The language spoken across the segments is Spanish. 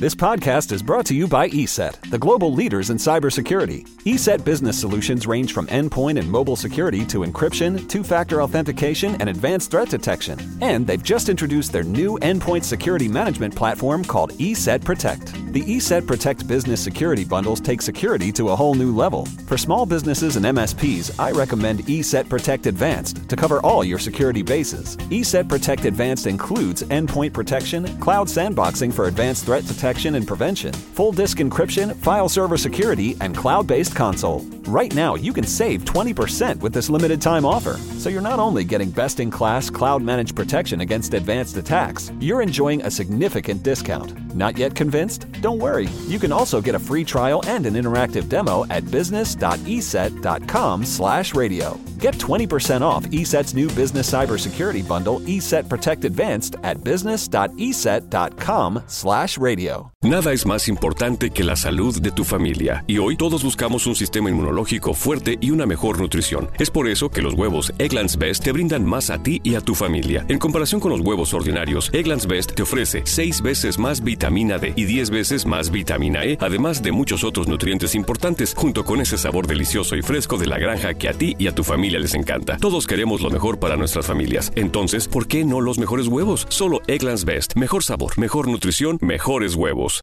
This podcast is brought to you by ESET, the global leaders in cybersecurity. ESET business solutions range from endpoint and mobile security to encryption, two factor authentication, and advanced threat detection. And they've just introduced their new endpoint security management platform called ESET Protect. The ESET Protect business security bundles take security to a whole new level. For small businesses and MSPs, I recommend ESET Protect Advanced to cover all your security bases. ESET Protect Advanced includes endpoint protection, cloud sandboxing for advanced threat detection and prevention, full disk encryption, file server security, and cloud based console. Right now, you can save 20% with this limited time offer. So you're not only getting best in class cloud managed protection against advanced attacks, you're enjoying a significant discount. Not yet convinced? Don't worry. You can also get a free trial and an interactive demo at business.eset.com/radio. Get 20% off ESET's new business cybersecurity bundle, ESET Protect Advanced, at business.eset.com/radio. Nada es más importante que la salud de tu familia, y hoy todos buscamos un sistema inmunológico fuerte y una mejor nutrición. Es por eso que los huevos Egglands Best te brindan más a ti y a tu familia. En comparación con los huevos ordinarios, Egglands Best te ofrece 6 veces más vitamina D y 10 veces más vitamina E, además de muchos otros nutrientes importantes, junto con ese sabor delicioso y fresco de la granja que a ti y a tu familia les encanta. Todos queremos lo mejor para nuestras familias. Entonces, ¿por qué no los mejores huevos? Solo Egglands Best. Mejor sabor, mejor nutrición, mejores huevos.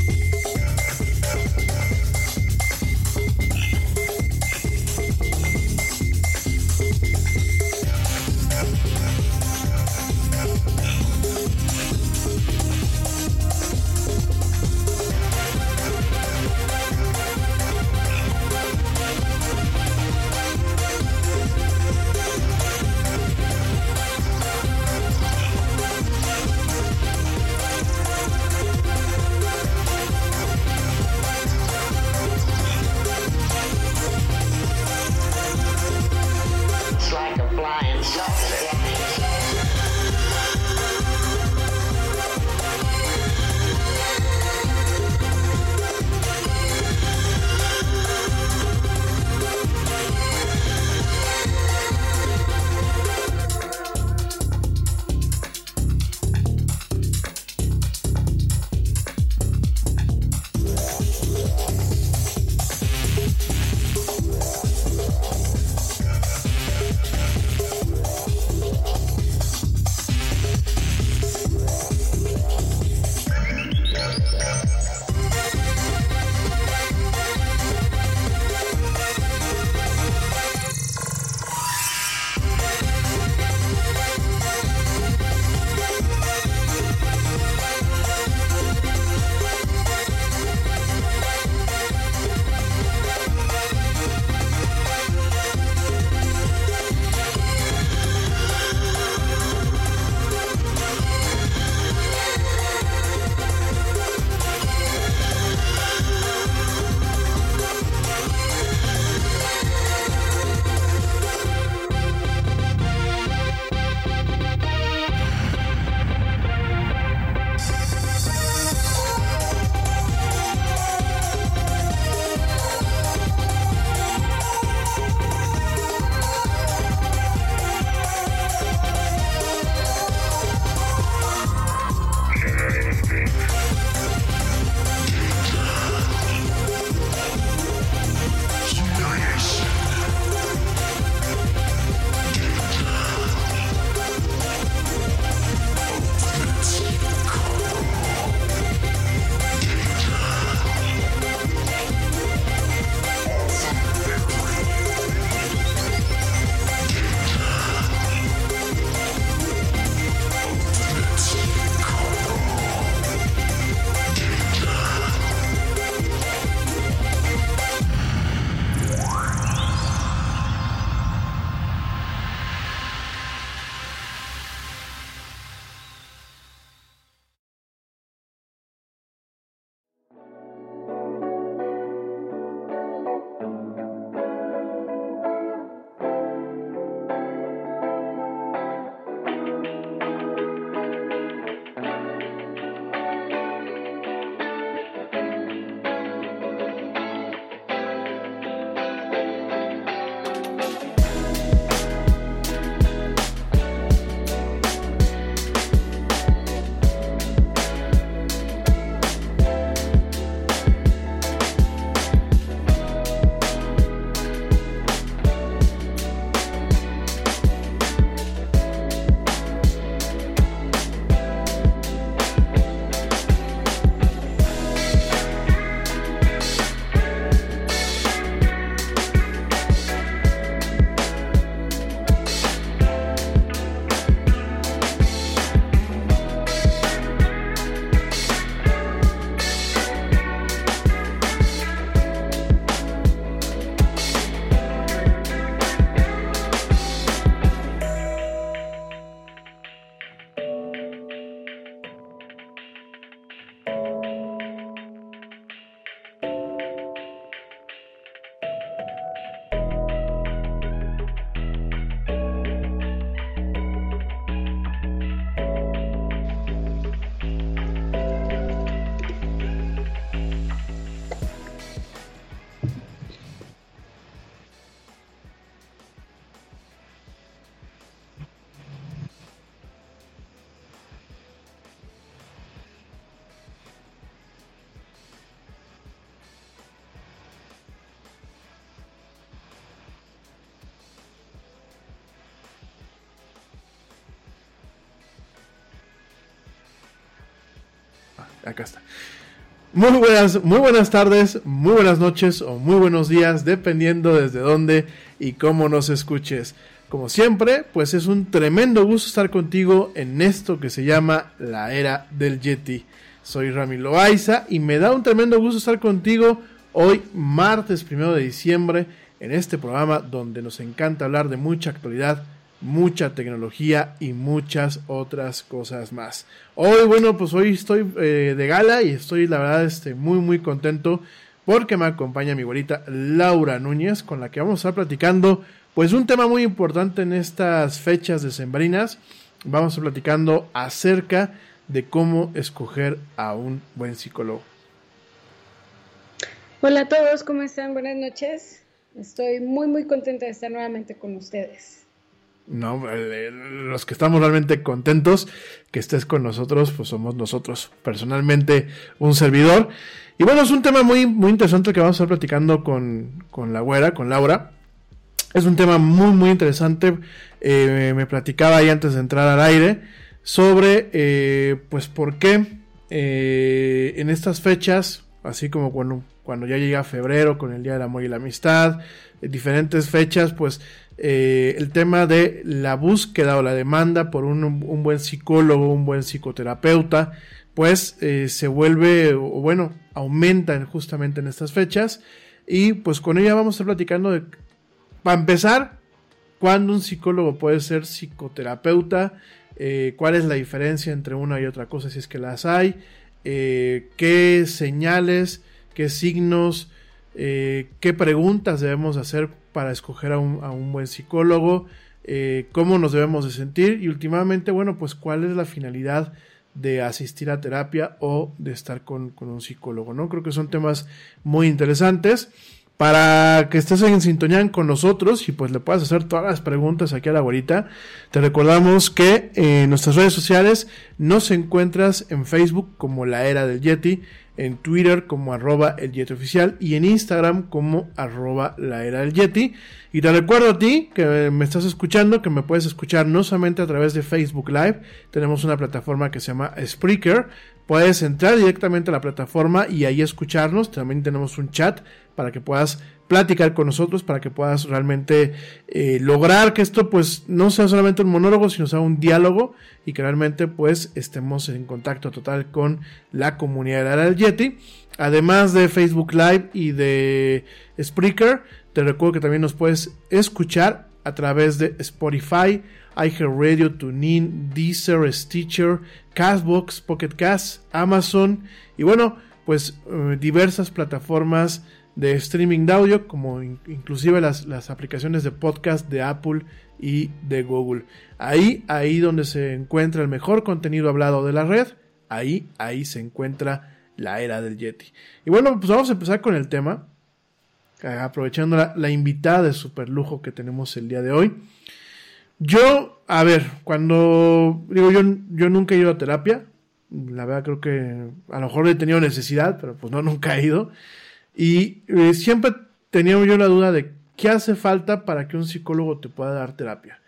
Acá está. Muy buenas, muy buenas tardes, muy buenas noches o muy buenos días, dependiendo desde dónde y cómo nos escuches. Como siempre, pues es un tremendo gusto estar contigo en esto que se llama la era del Yeti. Soy Rami Loaiza y me da un tremendo gusto estar contigo hoy, martes primero de diciembre, en este programa donde nos encanta hablar de mucha actualidad, mucha tecnología y muchas otras cosas más. Hoy, bueno, pues hoy estoy eh, de gala y estoy, la verdad, este, muy, muy contento porque me acompaña mi güerita Laura Núñez, con la que vamos a estar platicando pues un tema muy importante en estas fechas decembrinas, vamos a estar platicando acerca de cómo escoger a un buen psicólogo. Hola a todos, ¿cómo están? Buenas noches. Estoy muy muy contenta de estar nuevamente con ustedes. No, los que estamos realmente contentos que estés con nosotros, pues somos nosotros, personalmente un servidor. Y bueno, es un tema muy, muy interesante que vamos a estar platicando con, con la güera, con Laura. Es un tema muy, muy interesante. Eh, me platicaba ahí antes de entrar al aire sobre, eh, pues, por qué eh, en estas fechas, así como cuando, cuando ya llega febrero con el Día del Amor y la Amistad, en diferentes fechas, pues, el tema de la búsqueda o la demanda por un, buen psicólogo, un buen psicoterapeuta, pues se vuelve, o bueno, aumenta justamente en estas fechas. Y pues con ella vamos a estar platicando de para empezar, ¿cuándo un psicólogo puede ser psicoterapeuta? Eh, ¿Cuál es la diferencia entre una y otra cosa si es que las hay? Eh, ¿Qué señales, qué signos, eh, qué preguntas debemos hacer para escoger a un, buen psicólogo? ¿Cómo nos debemos de sentir? Y últimamente, bueno, pues cuál es la finalidad de asistir a terapia o de estar con, con un psicólogo, ¿no? Creo que son temas muy interesantes para que estés en sintonía con nosotros y pues le puedas hacer todas las preguntas aquí a la abuelita. Te recordamos que en nuestras redes sociales nos encuentras en Facebook como la era del Yeti, en Twitter como arroba el Yeti oficial y en Instagram como arroba la era del Yeti. Y te recuerdo a ti que me estás escuchando, que me puedes escuchar no solamente a través de Facebook Live, tenemos una plataforma que se llama Spreaker, puedes entrar directamente a la plataforma y ahí escucharnos, también tenemos un chat para que puedas platicar con nosotros, para que puedas realmente eh, lograr que esto pues no sea solamente un monólogo, sino sea un diálogo y que realmente pues estemos en contacto total con la comunidad de Yeti. Además de Facebook Live y de Spreaker, te recuerdo que también nos puedes escuchar a través de Spotify, iHeartRadio, TuneIn, Deezer, Stitcher, Castbox, Pocket Cast, Amazon y bueno, pues eh, diversas plataformas de streaming de audio, como inclusive las, las, aplicaciones de podcast de Apple y de Google. Ahí, ahí donde se encuentra el mejor contenido hablado de la red, ahí, ahí se encuentra la era del Yeti. Y bueno, pues vamos a empezar con el tema, aprovechando la, la invitada de super lujo que tenemos el día de hoy. Yo, a ver, cuando digo yo, yo nunca he ido a terapia, la verdad creo que a lo mejor he tenido necesidad, pero pues no, nunca he ido. Y eh, siempre tenía yo la duda de qué hace falta para que un psicólogo te pueda dar terapia.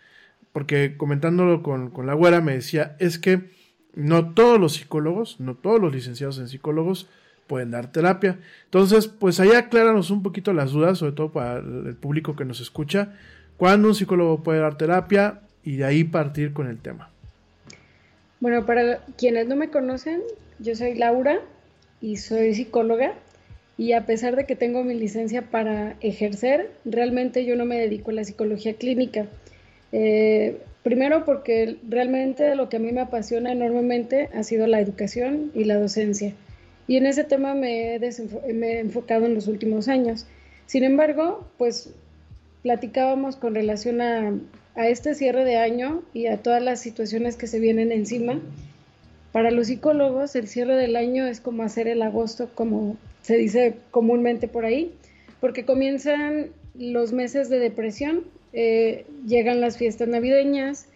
Porque comentándolo con, con la güera me decía, es que no todos los psicólogos, no todos los licenciados en psicólogos pueden dar terapia. Entonces, pues ahí acláranos un poquito las dudas, sobre todo para el público que nos escucha, cuándo un psicólogo puede dar terapia y de ahí partir con el tema. Bueno, para quienes no me conocen, yo soy Laura y soy psicóloga y a pesar de que tengo mi licencia para ejercer, realmente yo no me dedico a la psicología clínica. Eh, primero porque realmente lo que a mí me apasiona enormemente ha sido la educación y la docencia. Y en ese tema me he, me he enfocado en los últimos años. Sin embargo, pues platicábamos con relación a, este cierre de año y a todas las situaciones que se vienen encima. Para los psicólogos, el cierre del año es como hacer el agosto, como se dice comúnmente por ahí, porque comienzan los meses de depresión, eh, llegan las fiestas navideñas,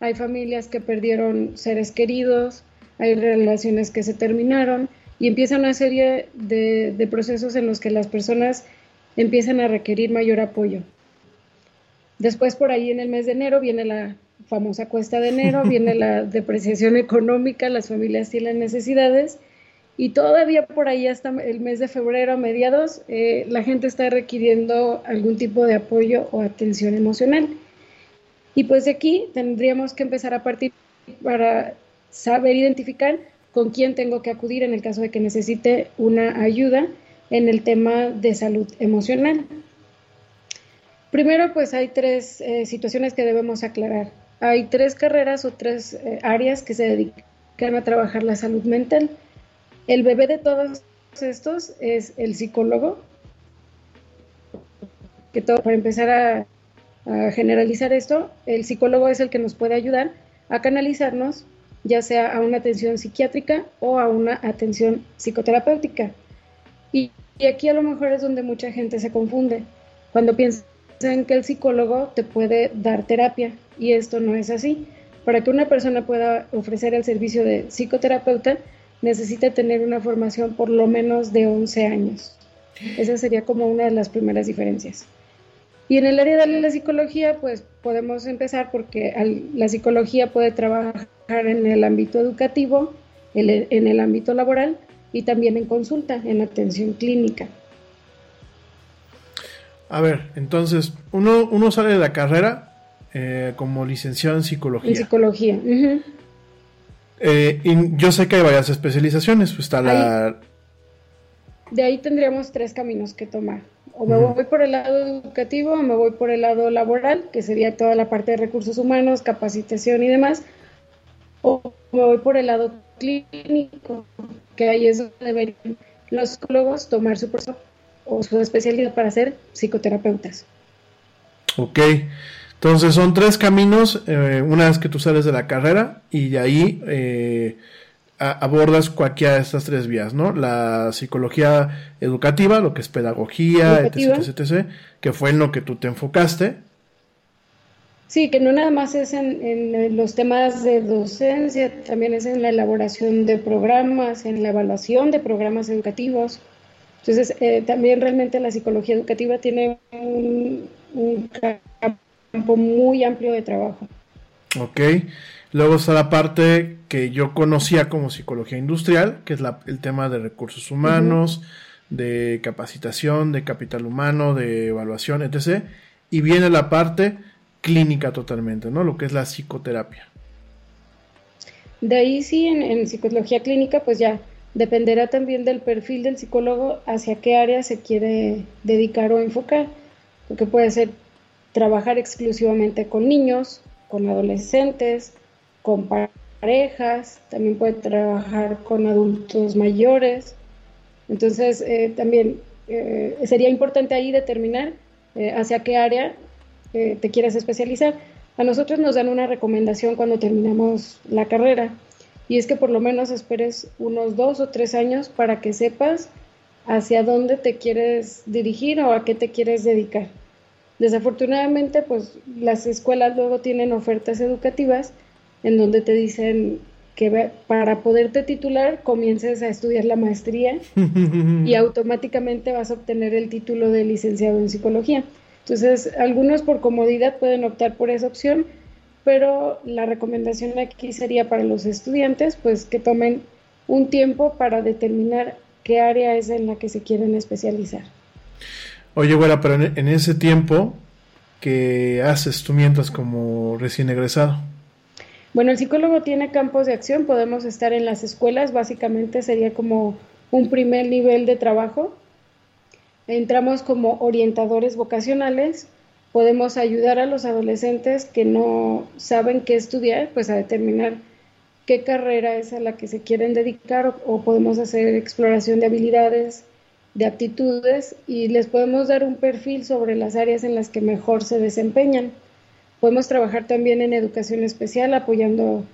hay familias que perdieron seres queridos, hay relaciones que se terminaron y empieza una serie de procesos en los que las personas empiezan a requerir mayor apoyo. Después por ahí en el mes de enero viene la famosa cuesta de enero, viene la depreciación económica, las familias tienen necesidades y todavía por ahí hasta el mes de febrero a mediados eh, la gente está requiriendo algún tipo de apoyo o atención emocional. Y pues de aquí tendríamos que empezar a partir para saber identificar con quién tengo que acudir en el caso de que necesite una ayuda en el tema de salud emocional. Primero, pues hay tres eh, situaciones que debemos aclarar. Hay tres carreras o tres eh, áreas que se dedican a trabajar la salud mental. El bebé de todos estos es el psicólogo, que todo, para empezar a, generalizar esto, el psicólogo es el que nos puede ayudar a canalizarnos, ya sea a una atención psiquiátrica o a una atención psicoterapéutica. Y, aquí a lo mejor es donde mucha gente se confunde. Cuando piensan que el psicólogo te puede dar terapia y esto no es así. Para que una persona pueda ofrecer el servicio de psicoterapeuta, necesita tener una formación por lo menos de 11 años. Esa sería como una de las primeras diferencias. Y en el área de la psicología, pues podemos empezar porque la psicología puede trabajar en el ámbito educativo, en el ámbito laboral y también en consulta, en atención clínica. A ver, entonces, uno, uno sale de la carrera eh, como licenciado en psicología. En psicología. Eh, y yo sé que hay varias especializaciones, pues está la... De ahí tendríamos tres caminos que tomar. O me voy por el lado educativo, o me voy por el lado laboral, que sería toda la parte de recursos humanos, capacitación y demás, o me voy por el lado clínico, que ahí es donde deberían los psicólogos tomar su proceso o su especialidad para ser psicoterapeutas. Ok. Entonces son tres caminos, eh, una vez que tú sales de la carrera y de ahí eh, abordas cualquiera de estas tres vías, ¿no? La psicología educativa, lo que es pedagogía, etc, etc, que fue en lo que tú te enfocaste. Sí, que no nada más es en, los temas de docencia, también es en la elaboración de programas, en la evaluación de programas educativos. Entonces, eh, también realmente la psicología educativa tiene un, un campo muy amplio de trabajo. Ok. Luego está la parte que yo conocía como psicología industrial, que es el tema de recursos humanos, de capacitación, de capital humano, de evaluación, etc. Y viene la parte clínica totalmente, ¿no? Lo que es la psicoterapia. De ahí sí, en, en psicología clínica, pues ya dependerá también del perfil del psicólogo hacia qué área se quiere dedicar o enfocar, porque puede ser trabajar exclusivamente con niños, con adolescentes, con parejas, también puede trabajar con adultos mayores. Entonces, eh, también eh, sería importante ahí determinar eh, hacia qué área te quieres especializar. A nosotros nos dan una recomendación cuando terminamos la carrera y es que por lo menos esperes unos dos o tres años para que sepas hacia dónde te quieres dirigir o a qué te quieres dedicar. Desafortunadamente, pues las escuelas luego tienen ofertas educativas en donde te dicen que para poderte titular comiences a estudiar la maestría y automáticamente vas a obtener el título de licenciado en psicología. Entonces, algunos por comodidad pueden optar por esa opción, pero la recomendación aquí sería para los estudiantes, pues que tomen un tiempo para determinar qué área es en la que se quieren especializar. Oye, güera, pero en, ese tiempo, ¿qué haces tú mientras como recién egresado? Bueno, el psicólogo tiene campos de acción, podemos estar en las escuelas, básicamente sería como un primer nivel de trabajo. Entramos como orientadores vocacionales, podemos ayudar a los adolescentes que no saben qué estudiar, pues a determinar qué carrera es a la que se quieren dedicar o, podemos hacer exploración de habilidades, de aptitudes y les podemos dar un perfil sobre las áreas en las que mejor se desempeñan. Podemos trabajar también en educación especial apoyando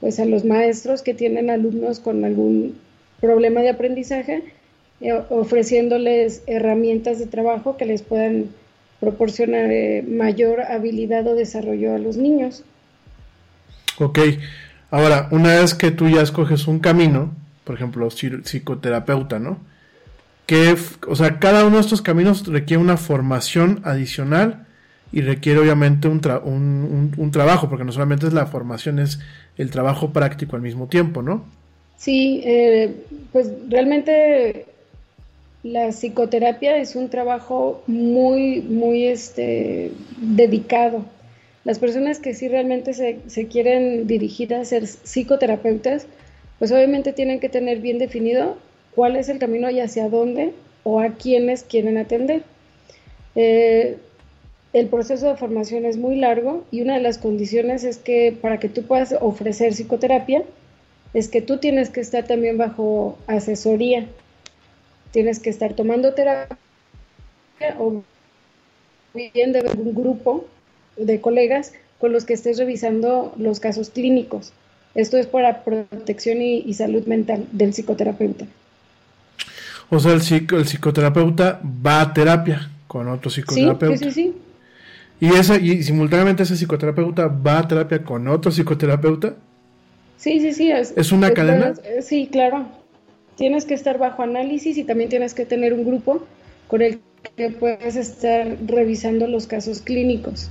pues a los maestros que tienen alumnos con algún problema de aprendizaje, eh, ofreciéndoles herramientas de trabajo que les puedan proporcionar eh, mayor habilidad o desarrollo a los niños. Ok, ahora, una vez que tú ya escoges un camino, por ejemplo, psicoterapeuta, ¿no? que, o sea, cada uno de estos caminos requiere una formación adicional y requiere obviamente un, un, trabajo, porque no solamente es la formación, es el trabajo práctico al mismo tiempo, ¿no? Sí, eh, pues realmente la psicoterapia es un trabajo muy, muy este, dedicado. Las personas que sí realmente se, quieren dirigir a ser psicoterapeutas, pues obviamente tienen que tener bien definido cuál es el camino y hacia dónde o a quienes quieren atender. Eh, el proceso de formación es muy largo y una de las condiciones es que para que tú puedas ofrecer psicoterapia, es que tú tienes que estar también bajo asesoría, tienes que estar tomando terapia o bien de un grupo de colegas con los que estés revisando los casos clínicos. Esto es para protección y, salud mental del psicoterapeuta. O sea, el, el, psicoterapeuta va a terapia con otro psicoterapeuta. Sí, sí, sí. ¿Y, esa, y simultáneamente ese psicoterapeuta va a terapia con otro psicoterapeuta? Sí, sí, sí. ¿Es, una cadena? Sí, claro. Tienes que estar bajo análisis y también tienes que tener un grupo con el que puedes estar revisando los casos clínicos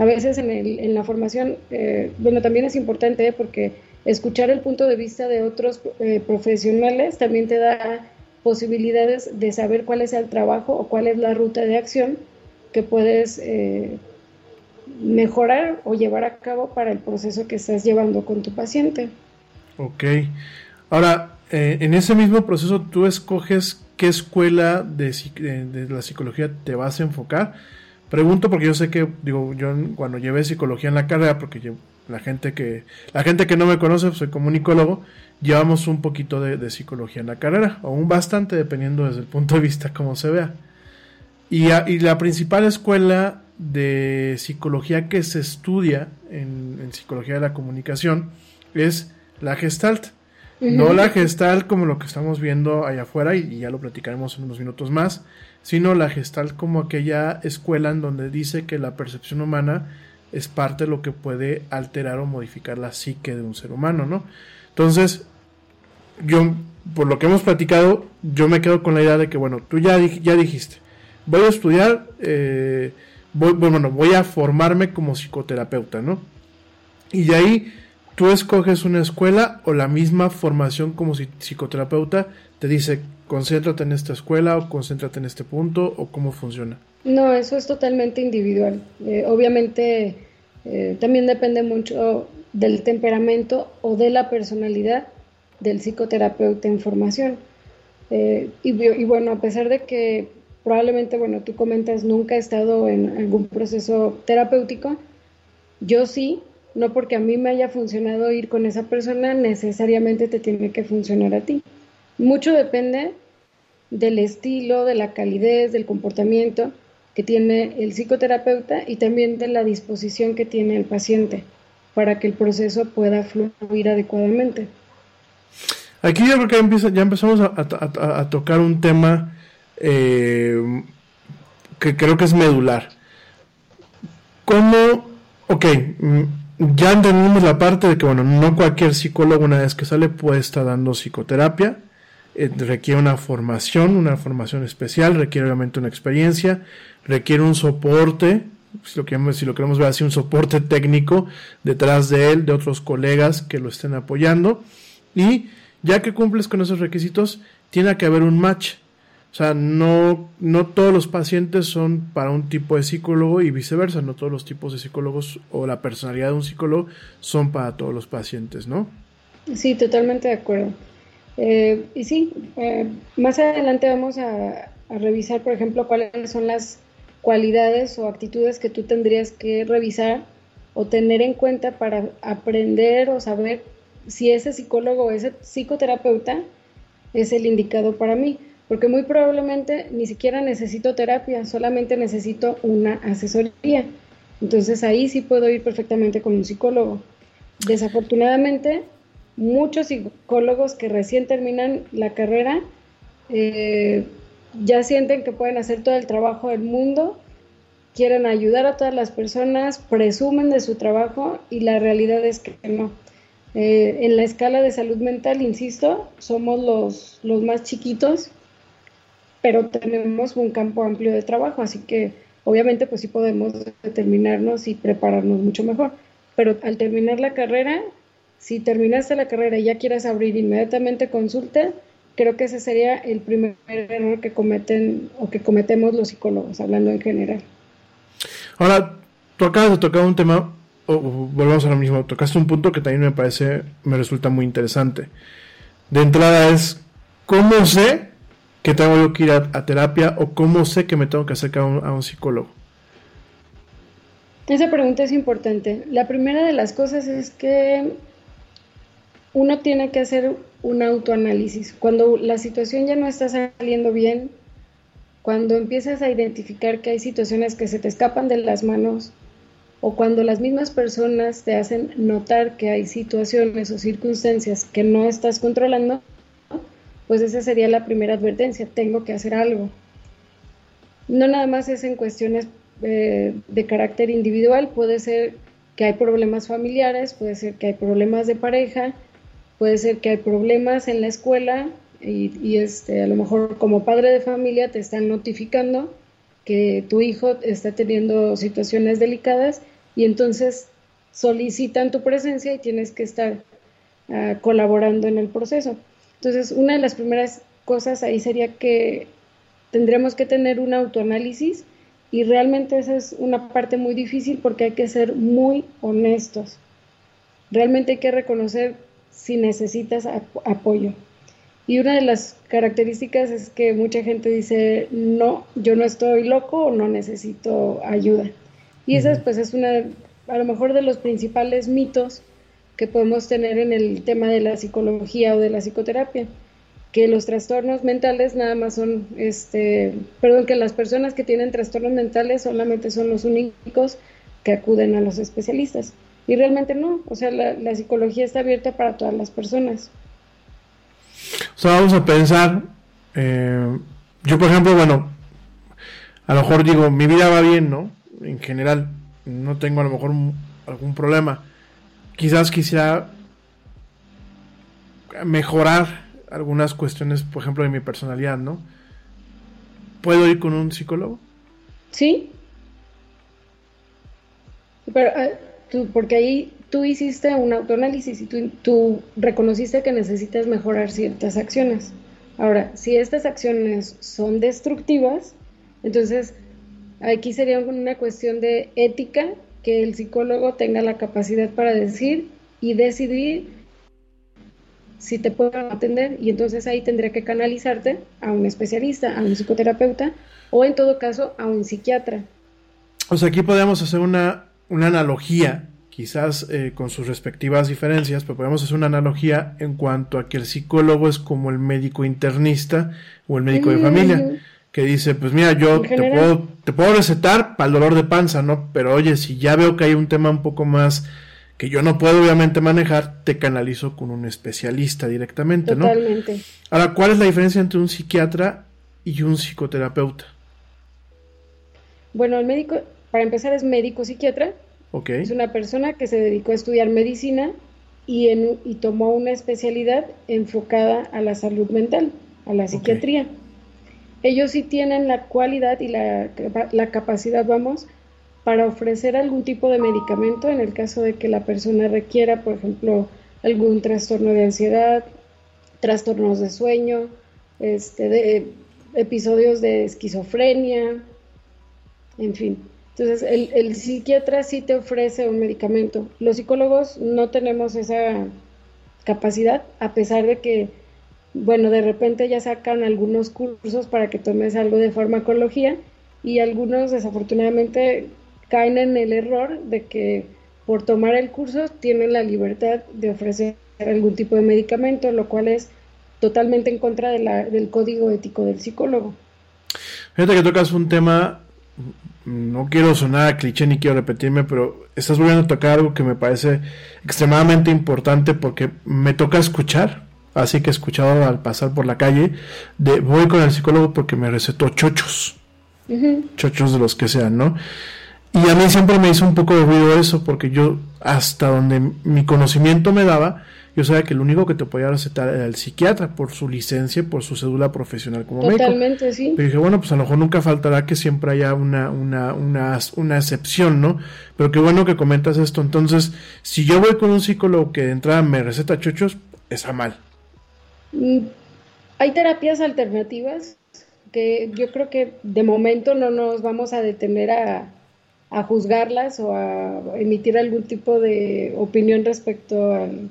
a veces en, el, en la formación, eh, bueno, también es importante ¿eh? porque escuchar el punto de vista de otros eh, profesionales también te da posibilidades de saber cuál es el trabajo o cuál es la ruta de acción que puedes mejorar o llevar a cabo para el proceso que estás llevando con tu paciente. Ok. Ahora, en ese mismo proceso tú escoges qué escuela de, de la psicología te vas a enfocar Pregunto porque yo sé que, digo, yo cuando llevé psicología en la carrera, porque la gente que la gente que no me conoce, pues soy comunicólogo, llevamos un poquito de, psicología en la carrera, o un bastante, dependiendo desde el punto de vista como se vea. Y, la principal escuela de psicología que se estudia en, psicología de la comunicación es la Gestalt. No la Gestalt como lo que estamos viendo allá afuera, y ya lo platicaremos en unos minutos más, sino la gestal como aquella escuela en donde dice que la percepción humana es parte de lo que puede alterar o modificar la psique de un ser humano, ¿no? Entonces, yo, por lo que hemos platicado, yo me quedo con la idea de que, bueno, tú ya, ya dijiste, voy a estudiar, eh, voy, bueno, voy a formarme como psicoterapeuta, ¿no? Y de ahí tú escoges una escuela o la misma formación como psicoterapeuta te dice concéntrate en esta escuela o concéntrate en este punto o cómo funciona? No, eso es totalmente individual. Eh, obviamente eh, también depende mucho del temperamento o de la personalidad del psicoterapeuta en formación. Eh, y, y, bueno, a pesar de que probablemente, bueno, tú comentas, nunca he estado en algún proceso terapéutico, yo sí, no porque a mí me haya funcionado ir con esa persona, necesariamente te tiene que funcionar a ti. Mucho depende del estilo, de la calidez, del comportamiento que tiene el psicoterapeuta y también de la disposición que tiene el paciente para que el proceso pueda fluir adecuadamente. Aquí yo creo que ya empezamos a, tocar un tema eh, que creo que es medular. ¿Cómo, ok, mm, ya entendimos la parte de que, bueno, no cualquier psicólogo una vez que sale puede estar dando psicoterapia, eh, requiere una formación, una formación especial, requiere obviamente una experiencia, requiere un soporte, si lo, queremos, si lo queremos ver así, un soporte técnico detrás de él, de otros colegas que lo estén apoyando. Y ya que cumples con esos requisitos, tiene que haber un match. O sea, no, no todos los pacientes son para un tipo de psicólogo y viceversa, no todos los tipos de psicólogos o la personalidad de un psicólogo son para todos los pacientes, ¿no? Sí, totalmente de acuerdo. Eh, y sí, eh, más adelante vamos a, revisar, por ejemplo, cuáles son las cualidades o actitudes que tú tendrías que revisar o tener en cuenta para aprender o saber si ese psicólogo o ese psicoterapeuta es el indicado para mí. Porque muy probablemente ni siquiera necesito terapia, solamente necesito una asesoría. Entonces ahí sí puedo ir perfectamente con un psicólogo. Desafortunadamente, muchos psicólogos que recién terminan la carrera eh, ya sienten que pueden hacer todo el trabajo del mundo, quieren ayudar a todas las personas, presumen de su trabajo y la realidad es que no. Eh, en la escala de salud mental, insisto, somos los, los más chiquitos, pero tenemos un campo amplio de trabajo, así que obviamente pues sí podemos determinarnos y prepararnos mucho mejor. Pero al terminar la carrera si terminaste la carrera y ya quieres abrir inmediatamente consulta, creo que ese sería el primer error que cometen o que cometemos los psicólogos, hablando en general. Ahora, tú acabas de tocar un tema, o, volvemos a lo mismo, tocaste un punto que también me parece, me resulta muy interesante. De entrada es, ¿cómo sé que tengo que ir a, terapia o cómo sé que me tengo que acercar a un psicólogo? Esa pregunta es importante. La primera de las cosas es que uno tiene que hacer un autoanálisis. Cuando la situación ya no está saliendo bien, cuando empiezas a identificar que hay situaciones que se te escapan de las manos o cuando las mismas personas te hacen notar que hay situaciones o circunstancias que no estás controlando, pues esa sería la primera advertencia, tengo que hacer algo. No nada más es en cuestiones eh, de carácter individual, puede ser que hay problemas familiares, puede ser que hay problemas de pareja, puede ser que hay problemas en la escuela y, este, a lo mejor como padre de familia te están notificando que tu hijo está teniendo situaciones delicadas y entonces solicitan tu presencia y tienes que estar ah, colaborando en el proceso. Entonces, una de las primeras cosas ahí sería que tendremos que tener un autoanálisis y realmente esa es una parte muy difícil porque hay que ser muy honestos. Realmente hay que reconocer si necesitas apoyo. Y una de las características es que mucha gente dice, no, yo no estoy loco o no necesito ayuda. Y esa pues es una, a lo mejor de los principales mitos que podemos tener en el tema de la psicología o de la psicoterapia que los trastornos mentales nada más son, este, perdón, que las personas que tienen trastornos mentales solamente son los únicos que acuden a los especialistas. Y realmente no, o sea, la, psicología está abierta para todas las personas. O sea, vamos a pensar, eh, yo por ejemplo, bueno, a lo mejor digo, mi vida va bien, ¿no? En general, no tengo a lo mejor algún problema. Quizás quisiera mejorar algunas cuestiones, por ejemplo, de mi personalidad, ¿no? ¿Puedo ir con un psicólogo? Sí. Pero, eh, porque ahí tú hiciste un autoanálisis y tú reconociste que necesitas mejorar ciertas acciones. Ahora, si estas acciones son destructivas, entonces aquí sería una cuestión de ética que el psicólogo tenga la capacidad para decir y decidir si te puedo atender y entonces ahí tendría que canalizarte a un especialista, a un psicoterapeuta o en todo caso a un psiquiatra. O sea, aquí podemos hacer una, una analogía, quizás eh, con sus respectivas diferencias, pero podemos hacer una analogía en cuanto a que el psicólogo es como el médico internista o el médico de familia, que dice, pues mira, yo te puedo, te puedo recetar para el dolor de panza, ¿no? Pero oye, si ya veo que hay un tema un poco más que yo no puedo obviamente manejar, te canalizo con un especialista directamente, ¿no? Totalmente. Ahora, ¿cuál es la diferencia entre un psiquiatra y un psicoterapeuta? Bueno, el médico, para empezar, es médico psiquiatra. Ok. Es una persona que se dedicó a estudiar medicina y, en, y tomó una especialidad enfocada a la salud mental, a la psiquiatría. Ellos sí tienen la cualidad y la, la capacidad, vamos, para ofrecer algún tipo de medicamento en el caso de que la persona requiera, por ejemplo, algún trastorno de ansiedad, trastornos de sueño, este, de, episodios de esquizofrenia, en fin. Entonces, el, el, psiquiatra sí te ofrece un medicamento. Los psicólogos no tenemos esa capacidad, a pesar de que, bueno, de repente ya sacan algunos cursos para que tomes algo de farmacología y algunos desafortunadamente caen en el error de que por tomar el curso tienen la libertad de ofrecer algún tipo de medicamento, lo cual es totalmente en contra del código ético del psicólogo. Fíjate que tocas un tema, no quiero sonar a cliché ni quiero repetirme, pero estás volviendo a tocar algo que me parece extremadamente importante porque me toca escuchar, así que he escuchado al pasar por la calle, de voy con el psicólogo porque me recetó chochos, chochos de los que sean, ¿no? Y a mí siempre me hizo un poco de ruido eso, porque yo, hasta donde mi conocimiento me daba, yo sabía que el único que te podía recetar era el psiquiatra por su licencia, por su cédula profesional como médico. Totalmente, sí. Pero dije, bueno, pues a lo mejor nunca faltará que siempre haya una, una, una, una excepción, ¿no? Pero qué bueno que comentas esto. Entonces, si yo voy con un psicólogo que de entrada me receta chochos, está mal. Mm, hay terapias alternativas que yo creo que de momento no nos vamos a detener a, a juzgarlas o a emitir algún tipo de opinión respecto al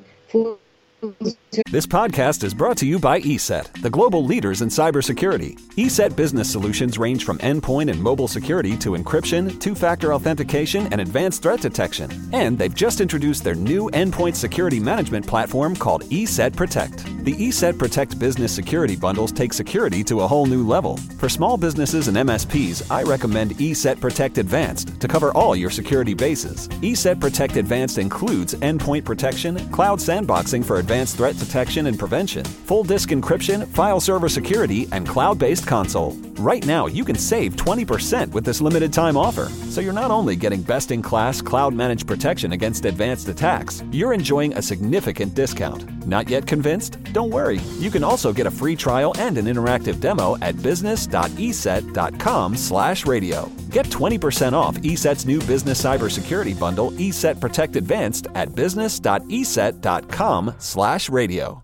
This podcast is brought to you by ESET, the global leaders in cybersecurity. ESET business solutions range from endpoint and mobile security to encryption, two factor authentication, and advanced threat detection. And they've just introduced their new endpoint security management platform called ESET Protect. The ESET Protect business security bundles take security to a whole new level. For small businesses and MSPs, I recommend ESET Protect Advanced to cover all your security bases. ESET Protect Advanced includes endpoint protection, cloud sandboxing for advanced threat detection and prevention, full disk encryption, file server security, and cloud based console. Right now, you can save 20% with this limited time offer. So you're not only getting best in class cloud managed protection against advanced attacks, you're enjoying a significant discount. Not yet convinced? Don't worry. You can also get a free trial and an interactive demo at business.eset.com/radio. Get 20% off ESET's new business cybersecurity bundle, ESET Protect Advanced, at business.eset.com/radio.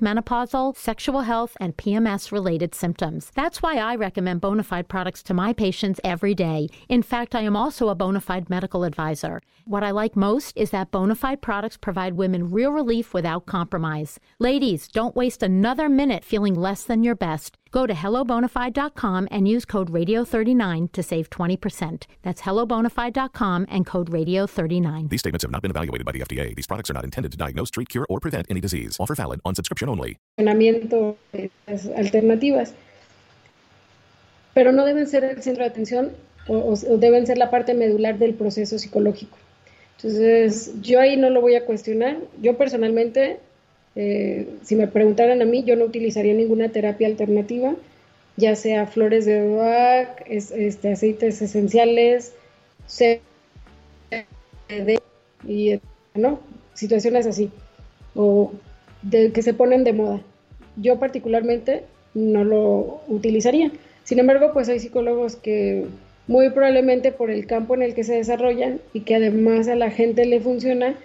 menopausal, sexual health, and PMS related symptoms. That's why I recommend Bonafide products to my patients every day. In fact, I am also a Bonafide medical advisor. What I like most is that Bonafide products provide women real relief without compromise. Ladies, don't waste another minute feeling less than your best. Go to hellobonafide.com and use code radio39 to save 20%. That's hellobonafide.com and code radio39. These statements have not been evaluated by the FDA. These products are not intended to diagnose, treat, cure, or prevent any disease. Offer valid on subscription only. Alternativas. Pero no deben ser el centro de atención o, o deben ser la parte medular del proceso psicológico. Entonces, yo ahí no lo voy a cuestionar. Yo personalmente eh, si me preguntaran a mí, yo no utilizaría ninguna terapia alternativa, ya sea flores de Bach, este, aceites esenciales, CBD y no, situaciones así, o de, que se ponen de moda. Yo particularmente no lo utilizaría. Sin embargo, pues hay psicólogos que muy probablemente por el campo en el que se desarrollan y que además a la gente le funciona,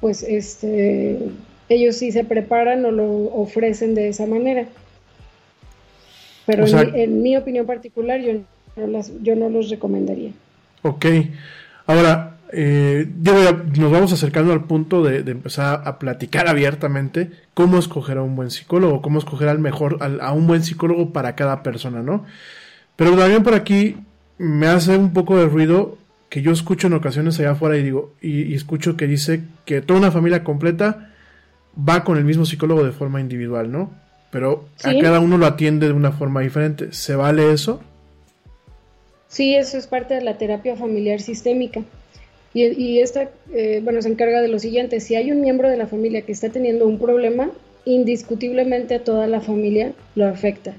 pues este ellos sí se preparan o lo ofrecen de esa manera. Pero en, mi, opinión particular, yo no, las, yo no los recomendaría. Ok. Ahora, eh, nos vamos acercando al punto de, empezar a platicar abiertamente cómo escoger a un buen psicólogo, cómo escoger al mejor, a un buen psicólogo para cada persona, ¿no? Pero también por aquí me hace un poco de ruido que yo escucho en ocasiones allá afuera y digo, y escucho que dice que toda una familia completa va con el mismo psicólogo de forma individual, ¿no? Pero a cada uno lo atiende de una forma diferente. ¿Se vale eso? Sí, eso es parte de la terapia familiar sistémica. Y, y esta, eh, bueno, se encarga de lo siguiente, si hay un miembro de la familia que está teniendo un problema, indiscutiblemente a toda la familia lo afecta.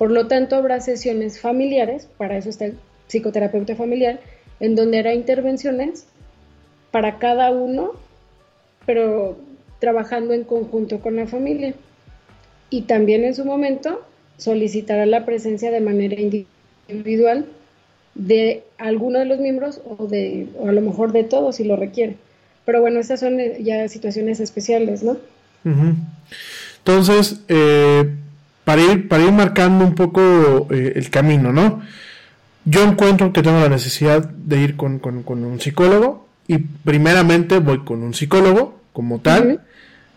Por lo tanto, habrá sesiones familiares, para eso está el psicoterapeuta familiar, en donde hará intervenciones para cada uno, pero trabajando en conjunto con la familia. Y también en su momento solicitará la presencia de manera individual de alguno de los miembros o, de, o a lo mejor de todos si lo requiere. Pero bueno, estas son eh, ya situaciones especiales, ¿no? Entonces, eh, para, ir, para ir marcando un poco eh, el camino, ¿no? Yo encuentro que tengo la necesidad de ir con, un psicólogo y primeramente voy con un psicólogo como tal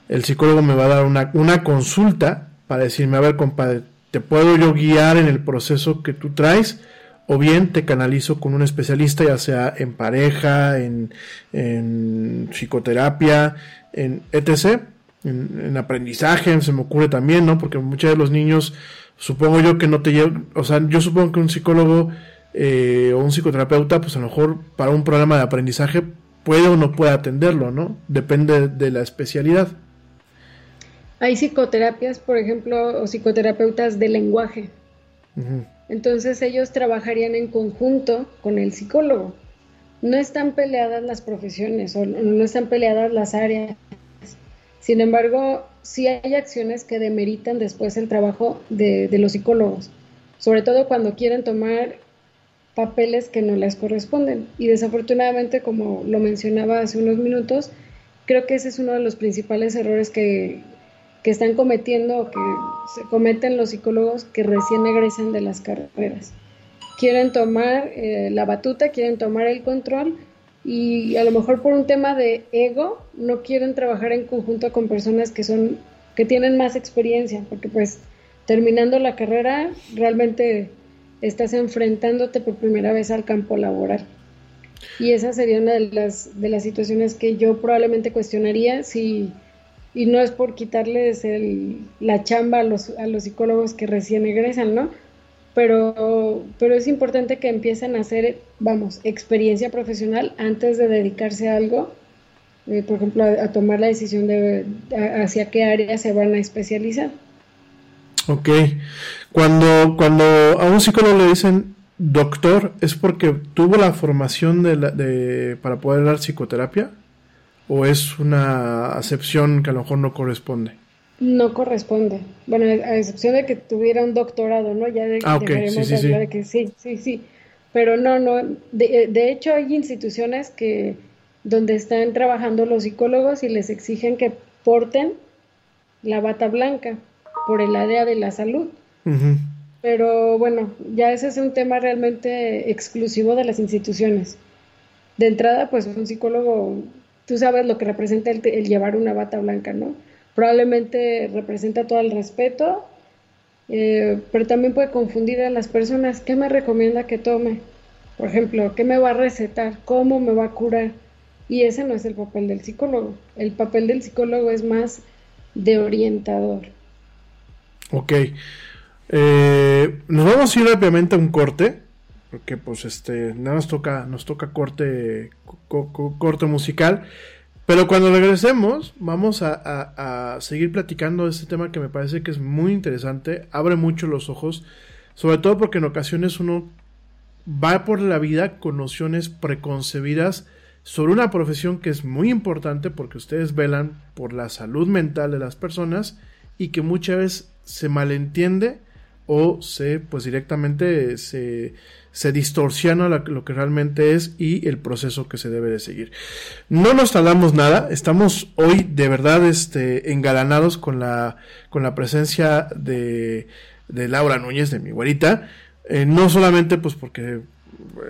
el psicólogo me va a dar una, una consulta para decirme, a ver, compadre, ¿te puedo yo guiar en el proceso que tú traes? O bien te canalizo con un especialista, ya sea en pareja, en, en psicoterapia, en etc. en, aprendizaje, se me ocurre también, ¿no? Porque muchos de los niños, supongo yo que no te llevan, o sea, yo supongo que un psicólogo eh, o un psicoterapeuta, pues a lo mejor para un programa de aprendizaje puede o no puede atenderlo, ¿no? Depende de la especialidad. Hay psicoterapias, por ejemplo, o psicoterapeutas de lenguaje. Entonces ellos trabajarían en conjunto con el psicólogo. No están peleadas las profesiones o no están peleadas las áreas. Sin embargo, sí hay acciones que demeritan después el trabajo de, los psicólogos, sobre todo cuando quieren tomar papeles que no les corresponden. Y desafortunadamente, como lo mencionaba hace unos minutos, creo que ese es uno de los principales errores que, que están cometiendo o que se cometen los psicólogos que recién egresan de las carreras. Quieren tomar eh, la batuta, quieren tomar el control y a lo mejor por un tema de ego no quieren trabajar en conjunto con personas que son que tienen más experiencia, porque pues terminando la carrera realmente estás enfrentándote por primera vez al campo laboral. Y esa sería una de las, de las situaciones que yo probablemente cuestionaría si, y no es por quitarles el, la chamba a los, a los psicólogos que recién egresan, ¿no? Pero, pero es importante que empiecen a hacer, vamos, experiencia profesional antes de dedicarse a algo, eh, por ejemplo, a, tomar la decisión de hacia qué área se van a especializar. Ok. Cuando, cuando a un psicólogo le dicen doctor, ¿es porque tuvo la formación de, de para poder dar psicoterapia? o es una acepción que a lo mejor no corresponde? No corresponde. Bueno, a excepción de que tuviera un doctorado, ¿no? Ya de, ah, okay. sí, sí, sí. de que sí, sí, sí. Pero no, no. De, de, hecho, hay instituciones que donde están trabajando los psicólogos y les exigen que porten la bata blanca por el área de la salud. Pero bueno, ya ese es un tema realmente exclusivo de las instituciones. De entrada, pues un psicólogo tú sabes lo que representa el, llevar una bata blanca, ¿no? Probablemente representa todo el respeto, eh, pero también puede confundir a las personas. ¿Qué me recomienda que tome? Por ejemplo, ¿qué me va a recetar? ¿Cómo me va a curar? Y ese no es el papel del psicólogo. El papel del psicólogo es más de orientador. Ok. Eh, nos vamos a ir rápidamente a un corte porque pues este nada nos toca nos toca corte corte musical pero cuando regresemos vamos a, seguir platicando de este tema que me parece que es muy interesante abre mucho los ojos sobre todo porque en ocasiones uno va por la vida con nociones preconcebidas sobre una profesión que es muy importante porque ustedes velan por la salud mental de las personas y que muchas veces se malentiende o se pues directamente se se distorsiona lo que realmente es y el proceso que se debe de seguir. No nos tardamos nada, estamos hoy de verdad este, engalanados con la, con la presencia de, de Laura Núñez, de mi güerita, eh, no solamente pues porque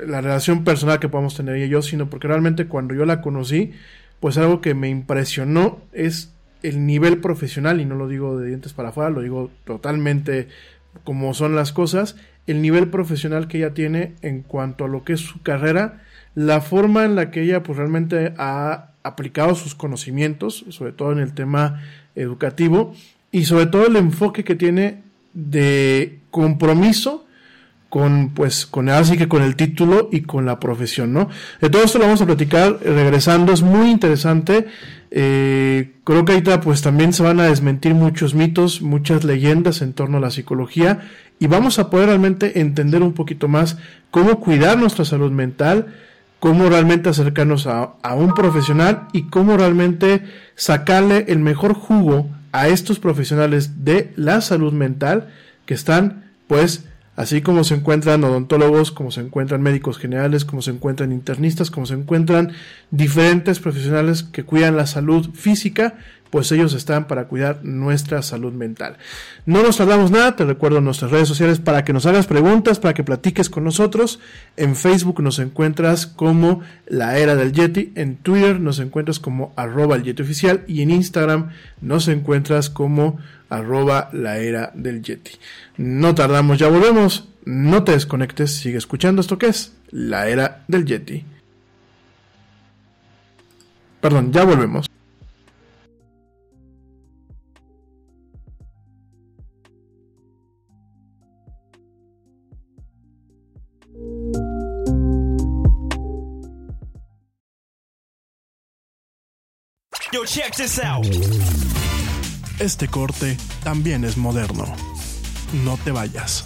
la relación personal que podemos tener ella y yo, sino porque realmente cuando yo la conocí, pues algo que me impresionó es el nivel profesional, y no lo digo de dientes para afuera, lo digo totalmente como son las cosas, el nivel profesional que ella tiene en cuanto a lo que es su carrera, la forma en la que ella pues realmente ha aplicado sus conocimientos, sobre todo en el tema educativo, y sobre todo el enfoque que tiene de compromiso con pues con así que con el título y con la profesión, ¿no? De todo esto lo vamos a platicar regresando, es muy interesante. Eh, creo que ahorita pues también se van a desmentir muchos mitos, muchas leyendas en torno a la psicología y vamos a poder realmente entender un poquito más cómo cuidar nuestra salud mental, cómo realmente acercarnos a, a un profesional y cómo realmente sacarle el mejor jugo a estos profesionales de la salud mental que están pues así como se encuentran odontólogos, como se encuentran médicos generales, como se encuentran internistas, como se encuentran diferentes profesionales que cuidan la salud física, pues ellos están para cuidar nuestra salud mental. No nos tardamos nada, te recuerdo nuestras redes sociales para que nos hagas preguntas, para que platiques con nosotros. En Facebook nos encuentras como La Era del Yeti, en Twitter nos encuentras como arroba el Yeti oficial y en Instagram nos encuentras como arroba la era del Yeti. No tardamos, ya volvemos. No te desconectes, sigue escuchando esto que es la era del Yeti. Perdón, ya volvemos. Yo, check this out. Este corte también es moderno. No te vayas.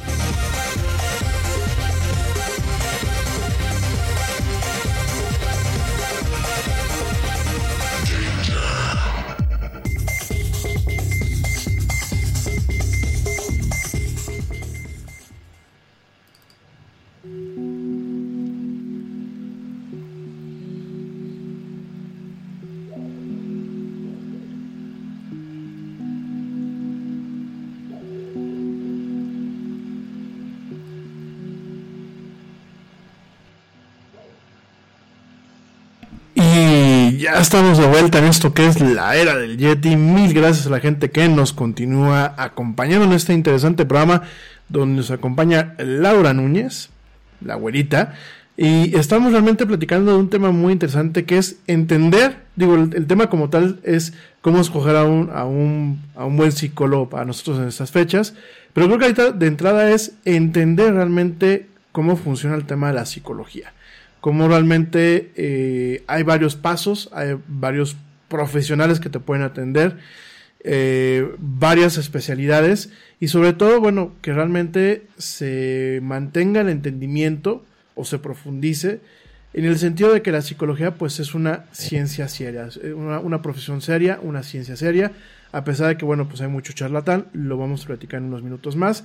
Estamos de vuelta en esto que es la era del Yeti. Mil gracias a la gente que nos continúa acompañando en este interesante programa donde nos acompaña Laura Núñez, la güerita. Y estamos realmente platicando de un tema muy interesante que es entender, digo, el, tema como tal es cómo escoger a un, a, un, a un buen psicólogo para nosotros en estas fechas. Pero creo que ahorita de entrada es entender realmente cómo funciona el tema de la psicología como realmente eh, hay varios pasos, hay varios profesionales que te pueden atender, eh, varias especialidades y sobre todo, bueno, que realmente se mantenga el entendimiento o se profundice en el sentido de que la psicología pues es una ciencia seria, una, profesión seria, una ciencia seria, a pesar de que bueno pues hay mucho charlatán, lo vamos a platicar en unos minutos más.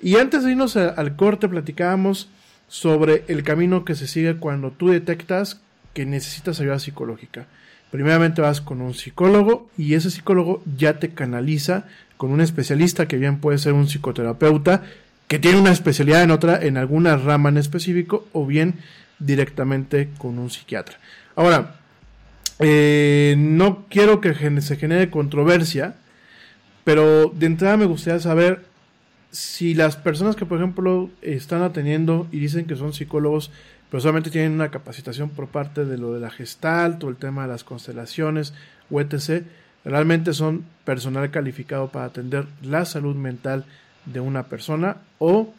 Y antes de irnos al corte platicábamos sobre el camino que se sigue cuando tú detectas que necesitas ayuda psicológica. Primeramente vas con un psicólogo y ese psicólogo ya te canaliza con un especialista que bien puede ser un psicoterapeuta que tiene una especialidad en otra, en alguna rama en específico, o bien directamente con un psiquiatra. Ahora, eh, no quiero que se genere controversia, pero de entrada me gustaría saber si las personas que, por ejemplo, están atendiendo y dicen que son psicólogos, pero solamente tienen una capacitación por parte de lo de la gestalt o el tema de las constelaciones o etc., realmente son personal calificado para atender la salud mental de una persona o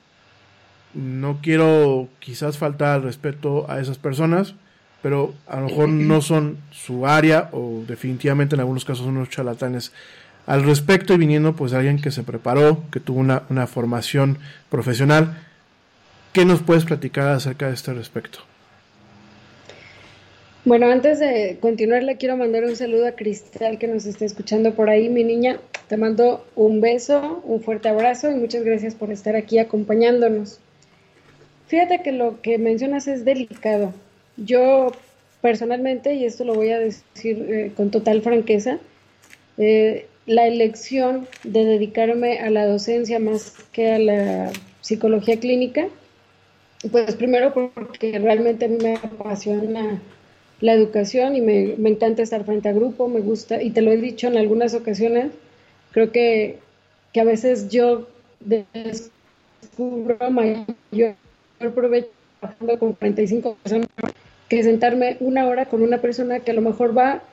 no quiero quizás faltar al respeto a esas personas, pero a lo mejor no son su área o definitivamente en algunos casos son unos charlatanes al respecto y viniendo pues alguien que se preparó, que tuvo una, una formación profesional. ¿Qué nos puedes platicar acerca de este respecto? Bueno, antes de continuar, le quiero mandar un saludo a Cristal que nos está escuchando por ahí, mi niña. Te mando un beso, un fuerte abrazo y muchas gracias por estar aquí acompañándonos. Fíjate que lo que mencionas es delicado. Yo personalmente, y esto lo voy a decir eh, con total franqueza, eh, la elección de dedicarme a la docencia más que a la psicología clínica, pues primero porque realmente a mí me apasiona la educación y me, encanta estar frente a grupo, me gusta, y te lo he dicho en algunas ocasiones, creo que, que a veces yo descubro mayor provecho trabajando con 45 personas que sentarme una hora con una persona que a lo mejor va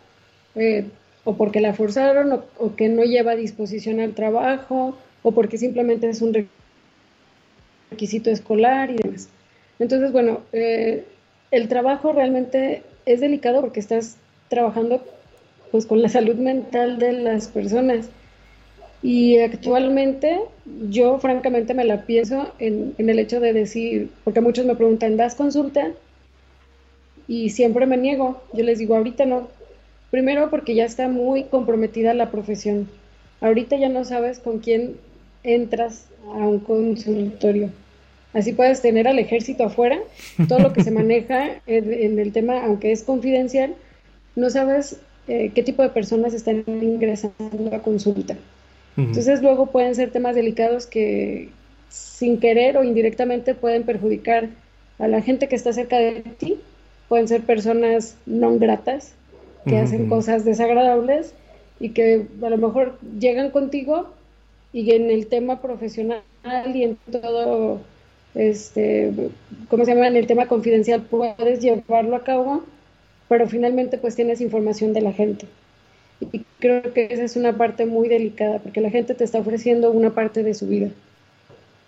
eh, o porque la forzaron o, que no lleva disposición al trabajo o porque simplemente es un requisito escolar y demás. Entonces, bueno, eh, el trabajo realmente es delicado porque estás trabajando pues con la salud mental de las personas. Y actualmente yo francamente me la pienso en, en, el hecho de decir, porque muchos me preguntan, ¿das consulta? Y siempre me niego. Yo les digo, ahorita no, Primero porque ya está muy comprometida la profesión. Ahorita ya no sabes con quién entras a un consultorio. Así puedes tener al ejército afuera, todo lo que se maneja en, el tema, aunque es confidencial, no sabes eh, qué tipo de personas están ingresando a consulta. Entonces luego pueden ser temas delicados que sin querer o indirectamente pueden perjudicar a la gente que está cerca de ti, pueden ser personas no gratas, que hacen cosas desagradables y que a lo mejor llegan contigo y en el tema profesional y en todo, este, ¿cómo se llama? En el tema confidencial puedes llevarlo a cabo, pero finalmente pues tienes información de la gente. Y creo que esa es una parte muy delicada, porque la gente te está ofreciendo una parte de su vida.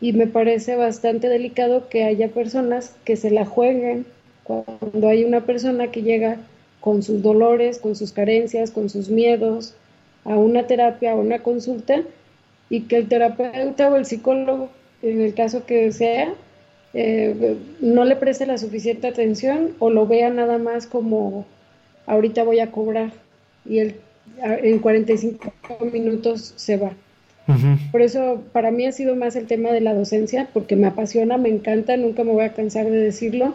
Y me parece bastante delicado que haya personas que se la jueguen cuando hay una persona que llega con sus dolores, con sus carencias, con sus miedos, a una terapia, a una consulta, y que el terapeuta o el psicólogo, en el caso que sea, eh, no le preste la suficiente atención o lo vea nada más como ahorita voy a cobrar y él en 45 minutos se va. Por eso para mí ha sido más el tema de la docencia, porque me apasiona, me encanta, nunca me voy a cansar de decirlo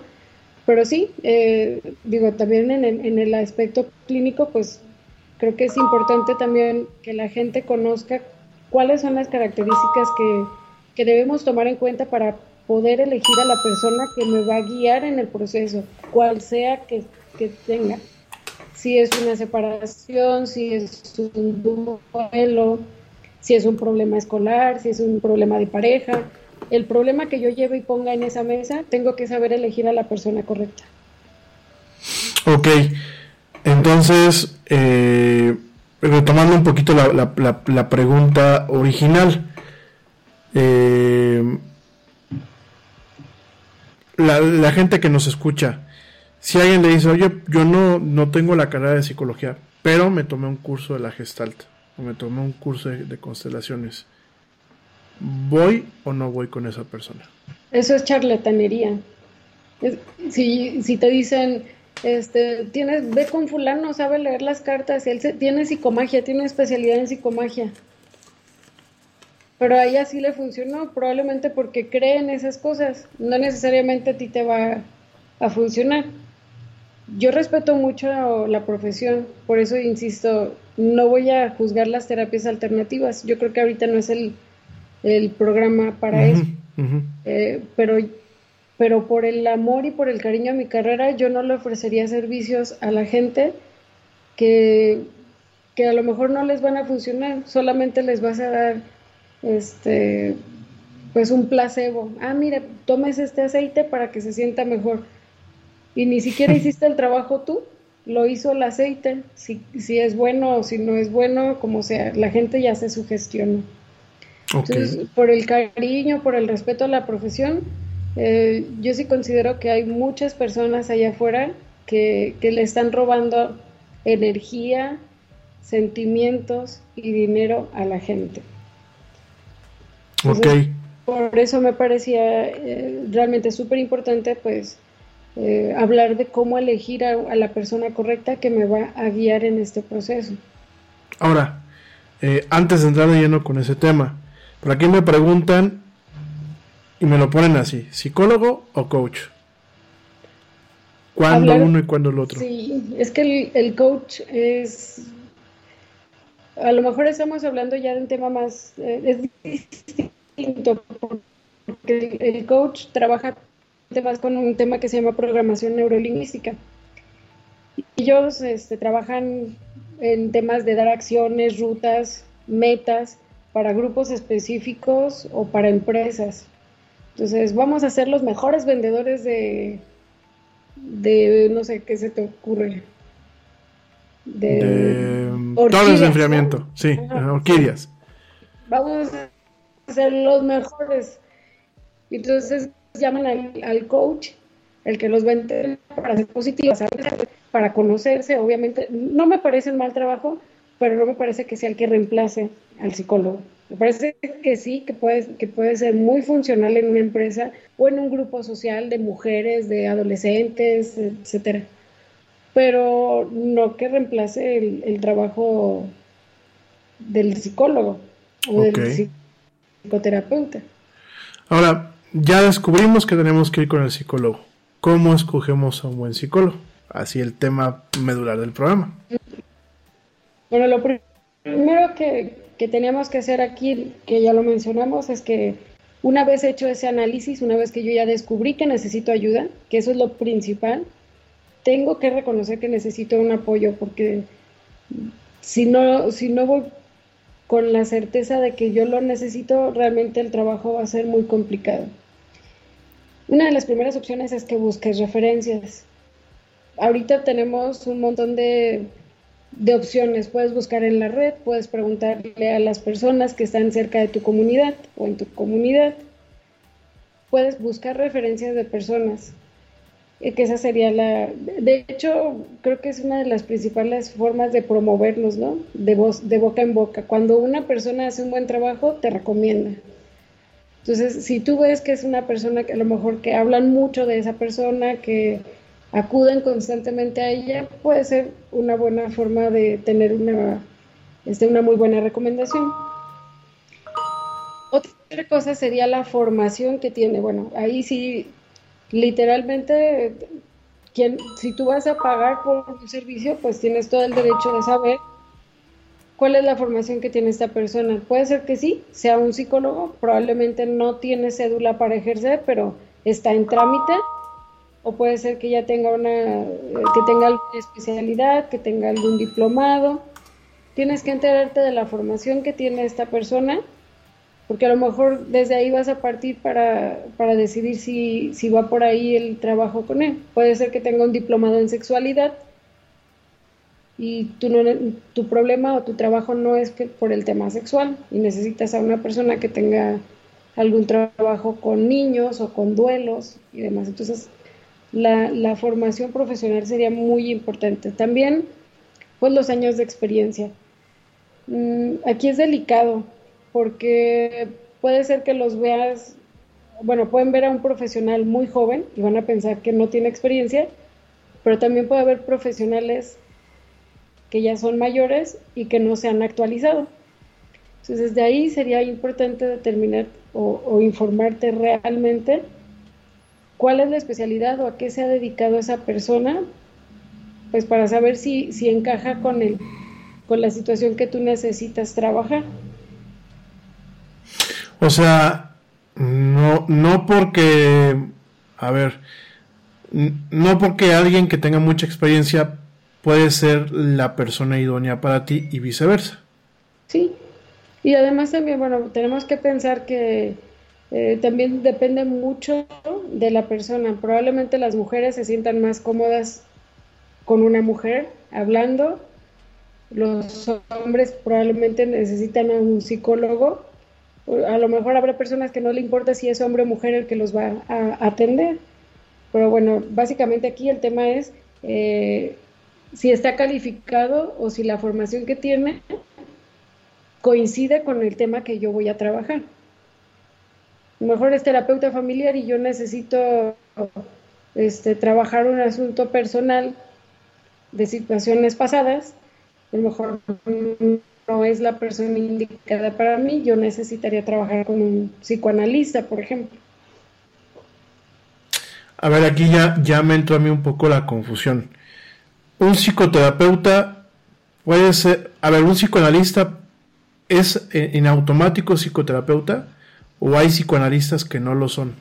pero sí, eh, digo, también en el, en el aspecto clínico, pues creo que es importante también que la gente conozca cuáles son las características que, debemos tomar en cuenta para poder elegir a la persona que me va a guiar en el proceso, cual sea que tenga. Si es una separación, si es un duelo, si es un problema escolar, si es un problema de pareja, el problema que yo llevo y ponga en esa mesa, tengo que saber elegir a la persona correcta. Ok, entonces, eh, retomando un poquito la, pregunta original, eh, la, gente que nos escucha, si alguien le dice, oye, yo no, no tengo la carrera de psicología, pero me tomé un curso de la Gestalt, o me tomé un curso de constelaciones, ¿voy o no voy con esa persona? Eso es charlatanería. si, si te dicen, este, tienes, ve con fulano, sabe leer las cartas, él tiene psicomagia, tiene especialidad en psicomagia. Pero a ella sí le funcionó, probablemente porque cree en esas cosas. No necesariamente a ti te va a funcionar. Yo respeto mucho la profesión, por eso insisto, no voy a juzgar las terapias alternativas. Yo creo que ahorita no es el, el programa para eso. Eh, pero pero por el amor y por el cariño a mi carrera yo no le ofrecería servicios a la gente que, que a lo mejor no les van a funcionar, solamente les vas a dar este pues un placebo. Ah, mire, tomes este aceite para que se sienta mejor. Y ni siquiera hiciste el trabajo tú, lo hizo el aceite. Si, si es bueno o si no es bueno, como sea, la gente ya se Entonces, por el cariño, por el respeto a la profesión, eh, yo sí considero que hay muchas personas allá afuera que, que le están robando energía, sentimientos y dinero a la gente. ok. Por eso me parecía eh, realmente súper importante, pues, eh, hablar de cómo elegir a, a, la persona correcta que me va a guiar en este proceso. Ahora, eh, antes de entrar de lleno con ese tema, por aquí me preguntan y me lo ponen así, ¿psicólogo o coach? ¿Cuándo Hablar, uno y cuándo el otro? Sí, es que el, el, coach es... A lo mejor estamos hablando ya de un tema más... Eh, es distinto, porque el, el coach trabaja más con un tema que se llama programación neurolingüística. Ellos este, trabajan en temas de dar acciones, rutas, metas para grupos específicos o para empresas. Entonces, vamos a ser los mejores vendedores de, de no sé qué se te ocurre. De, de torres de enfriamiento, ¿no? sí, Ajá, orquídeas. Vamos a ser los mejores. Entonces, llaman al, al, coach, el que los entrenar para ser positivos, para conocerse, obviamente. No me parece un mal trabajo, pero no me parece que sea el que reemplace al psicólogo. Me parece que sí, que puede, que puede ser muy funcional en una empresa o en un grupo social de mujeres, de adolescentes, etcétera. Pero no que reemplace el, el trabajo del psicólogo o okay. del psicoterapeuta. Ahora, ya descubrimos que tenemos que ir con el psicólogo. ¿Cómo escogemos a un buen psicólogo? Así el tema medular del programa. Bueno, lo primero que, que teníamos que hacer aquí, que ya lo mencionamos, es que una vez hecho ese análisis, una vez que yo ya descubrí que necesito ayuda, que eso es lo principal, tengo que reconocer que necesito un apoyo, porque si no, si no voy con la certeza de que yo lo necesito, realmente el trabajo va a ser muy complicado. Una de las primeras opciones es que busques referencias. Ahorita tenemos un montón de, de, opciones. Puedes buscar en la red, puedes preguntarle a las personas que están cerca de tu comunidad o en tu comunidad. Puedes buscar referencias de personas. Y que esa sería la... De hecho, creo que es una de las principales formas de promovernos, ¿no? De, voz, de boca en boca. Cuando una persona hace un buen trabajo, te recomienda. Entonces, si tú ves que es una persona que a lo mejor que hablan mucho de esa persona, que acuden constantemente a ella, puede ser una buena forma de tener una, este, una muy buena recomendación. Otra cosa sería la formación que tiene. Bueno, ahí sí, literalmente, quien, si tú vas a pagar por un servicio, pues tienes todo el derecho de saber ¿Cuál es la formación que tiene esta persona? Puede ser que sí, sea un psicólogo, probablemente no tiene cédula para ejercer, pero está en trámite, o puede ser que ya tenga una, que tenga alguna especialidad, que tenga algún diplomado. Tienes que enterarte de la formación que tiene esta persona, porque a lo mejor desde ahí vas a partir para, para decidir si, si va por ahí el trabajo con él. Puede ser que tenga un diplomado en sexualidad, y tu, no, tu problema o tu trabajo no es que por el tema sexual y necesitas a una persona que tenga algún trabajo con niños o con duelos y demás. Entonces, la, formación profesional sería muy importante. También, pues los años de experiencia. Mm, aquí es delicado porque puede ser que los veas, bueno, pueden ver a un profesional muy joven y van a pensar que no tiene experiencia, pero también puede haber profesionales que ya son mayores y que no se han actualizado. Entonces, desde ahí sería importante determinar o, informarte realmente cuál es la especialidad o a qué se ha dedicado esa persona, pues para saber si, si encaja con, el, con la situación que tú necesitas trabajar. O sea, no, no porque a ver, no porque alguien que tenga mucha experiencia puede ser la persona idónea para ti y viceversa. Sí, y además también, bueno, tenemos que pensar que eh, también depende mucho de la persona. Probablemente las mujeres se sientan más cómodas con una mujer hablando. Los hombres probablemente necesitan a un psicólogo. A lo mejor habrá personas que no le importa si es hombre o mujer el que los va a atender. Pero bueno, básicamente aquí el tema es eh, si está calificado o si la formación que tiene coincide con el tema que yo voy a trabajar. Lo mejor es terapeuta familiar y yo necesito este, trabajar un asunto personal de situaciones pasadas. A lo mejor no es la persona indicada para mí, yo necesitaría trabajar con un psicoanalista, por ejemplo. A ver, aquí ya, ya me entró a mí un poco la confusión. Un psicoterapeuta puede ser, a ver, un psicoanalista es en automático psicoterapeuta o hay psicoanalistas que no lo son.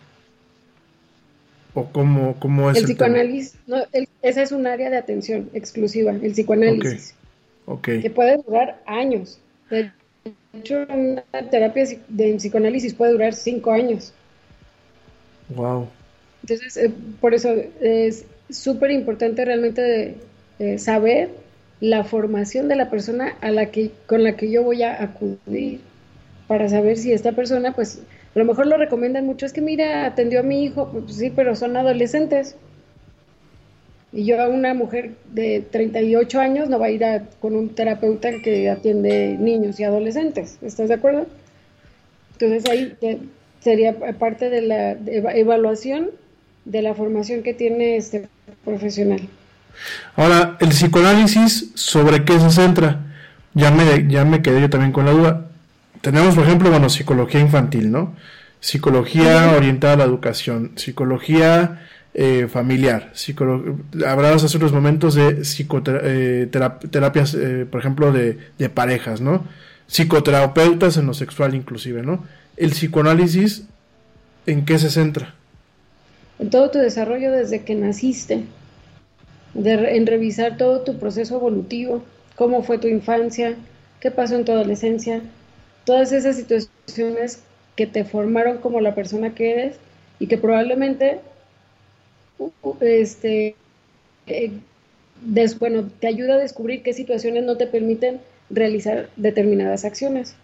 ¿O cómo, cómo es? El, psicoanálisis, no, esa es un área de atención exclusiva, el psicoanálisis. Okay. Que puede durar años. De hecho, una terapia de psicoanálisis puede durar cinco años. Wow. Entonces, eh, por eso es súper importante realmente eh, saber la formación de la persona a la que, con la que yo voy a acudir para saber si esta persona, pues, a lo mejor lo recomiendan mucho, es que mira, atendió a mi hijo, pues sí, pero son adolescentes. Y yo a una mujer de 38 años no va a ir con un terapeuta que atiende niños y adolescentes, ¿estás de acuerdo? Entonces ahí sería parte de la evaluación de la formación que tiene este profesional. Ahora, el psicoanálisis, ¿sobre qué se centra? Ya me, ya me quedé yo también con la duda. Tenemos, por ejemplo, bueno, psicología infantil, ¿no? Psicología orientada a la educación, psicología eh, familiar, hablabas hace unos momentos de psicoterapias, eh, eh, por ejemplo, de, de parejas, ¿no? Psicoterapeutas en lo sexual inclusive, ¿no? El psicoanálisis, ¿en qué se centra? en todo tu desarrollo desde que naciste, en revisar todo tu proceso evolutivo, cómo fue tu infancia, qué pasó en tu adolescencia, todas esas situaciones que te formaron como la persona que eres y que probablemente este, eh, bueno, te ayuda a descubrir qué situaciones no te permiten realizar determinadas acciones.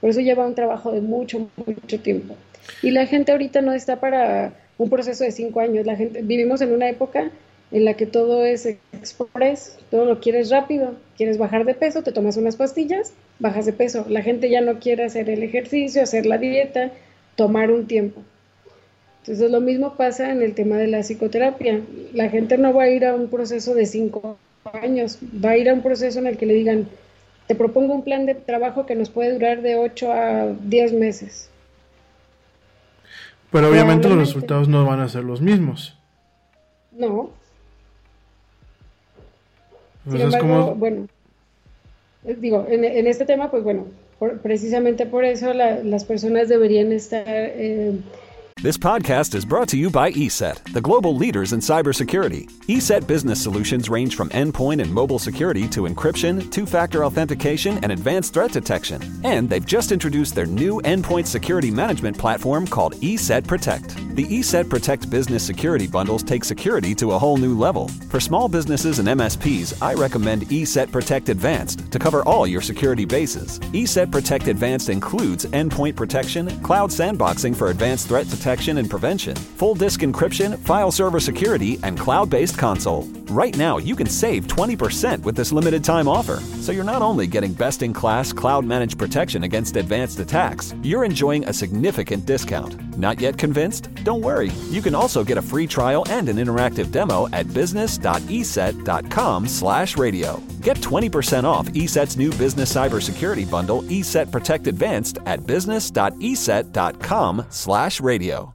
Por eso lleva un trabajo de mucho, mucho tiempo. Y la gente ahorita no está para un proceso de cinco años. La gente, vivimos en una época en la que todo es express, todo lo quieres rápido, quieres bajar de peso, te tomas unas pastillas, bajas de peso. La gente ya no quiere hacer el ejercicio, hacer la dieta, tomar un tiempo. Entonces lo mismo pasa en el tema de la psicoterapia. La gente no va a ir a un proceso de cinco años, va a ir a un proceso en el que le digan, te propongo un plan de trabajo que nos puede durar de 8 a 10 meses. Pero obviamente los resultados no van a ser los mismos. No. Pues Sin embargo, bueno, eh, digo, en, en, este tema, pues bueno, por, precisamente por eso la, las personas deberían estar eh, This podcast is brought to you by ESET, the global leaders in cybersecurity. ESET business solutions range from endpoint and mobile security to encryption, two factor authentication, and advanced threat detection. And they've just introduced their new endpoint security management platform called ESET Protect. The ESET Protect business security bundles take security to a whole new level. For small businesses and MSPs, I recommend ESET Protect Advanced to cover all your security bases. ESET Protect Advanced includes endpoint protection, cloud sandboxing for advanced threat detection and prevention, full disk encryption, file server security, and cloud based console. Right now, you can save 20% with this limited time offer. So you're not only getting best in class cloud managed protection against advanced attacks, you're enjoying a significant discount. Not yet convinced? Don't worry. You can also get a free trial and an interactive demo at business.eset.com/radio. Get 20% off ESET's new business cybersecurity bundle, ESET Protect Advanced, at business.eset.com/radio.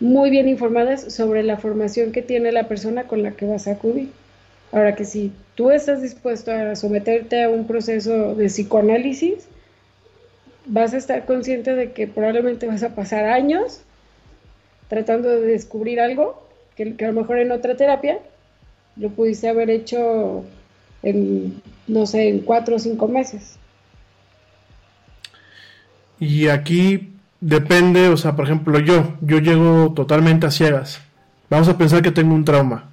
Muy bien informadas sobre la formación que tiene la persona con la que vas a acudir. Ahora que si tú estás dispuesto a someterte a un proceso de psicoanálisis, vas a estar consciente de que probablemente vas a pasar años tratando de descubrir algo que, que a lo mejor en otra terapia lo pudiste haber hecho en, no sé, en cuatro o cinco meses. Y aquí depende, o sea, por ejemplo, yo, yo llego totalmente a ciegas. Vamos a pensar que tengo un trauma.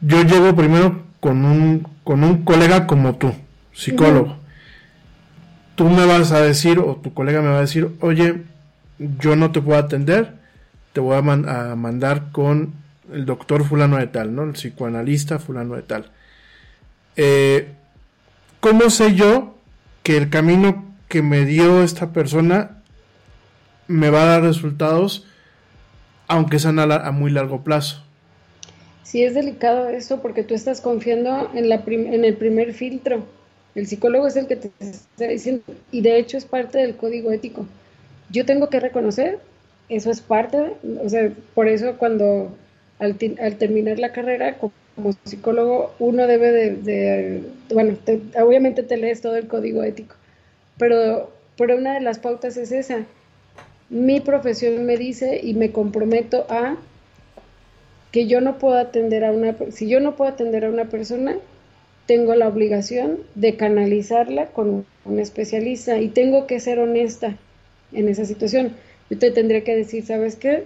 Yo llego primero con un, con un colega como tú, psicólogo. Tú me vas a decir, o tu colega me va a decir, oye, yo no te puedo atender, te voy a, a mandar con el doctor fulano de tal, ¿no? El psicoanalista fulano de tal. Eh, ¿Cómo sé yo que el camino que me dio esta persona me va a dar resultados, aunque sean a, a muy largo plazo? Sí, es delicado esto porque tú estás confiando en, la en el primer filtro. El psicólogo es el que te está diciendo, y de hecho es parte del código ético. Yo tengo que reconocer, eso es parte, o sea, por eso cuando al, al terminar la carrera como, psicólogo uno debe de, de bueno, te, obviamente te lees todo el código ético, pero, pero una de las pautas es esa. Mi profesión me dice y me comprometo a que yo no puedo atender a una, si yo no puedo atender a una persona, tengo la obligación de canalizarla con un especialista y tengo que ser honesta en esa situación. Yo te tendría que decir, ¿sabes qué?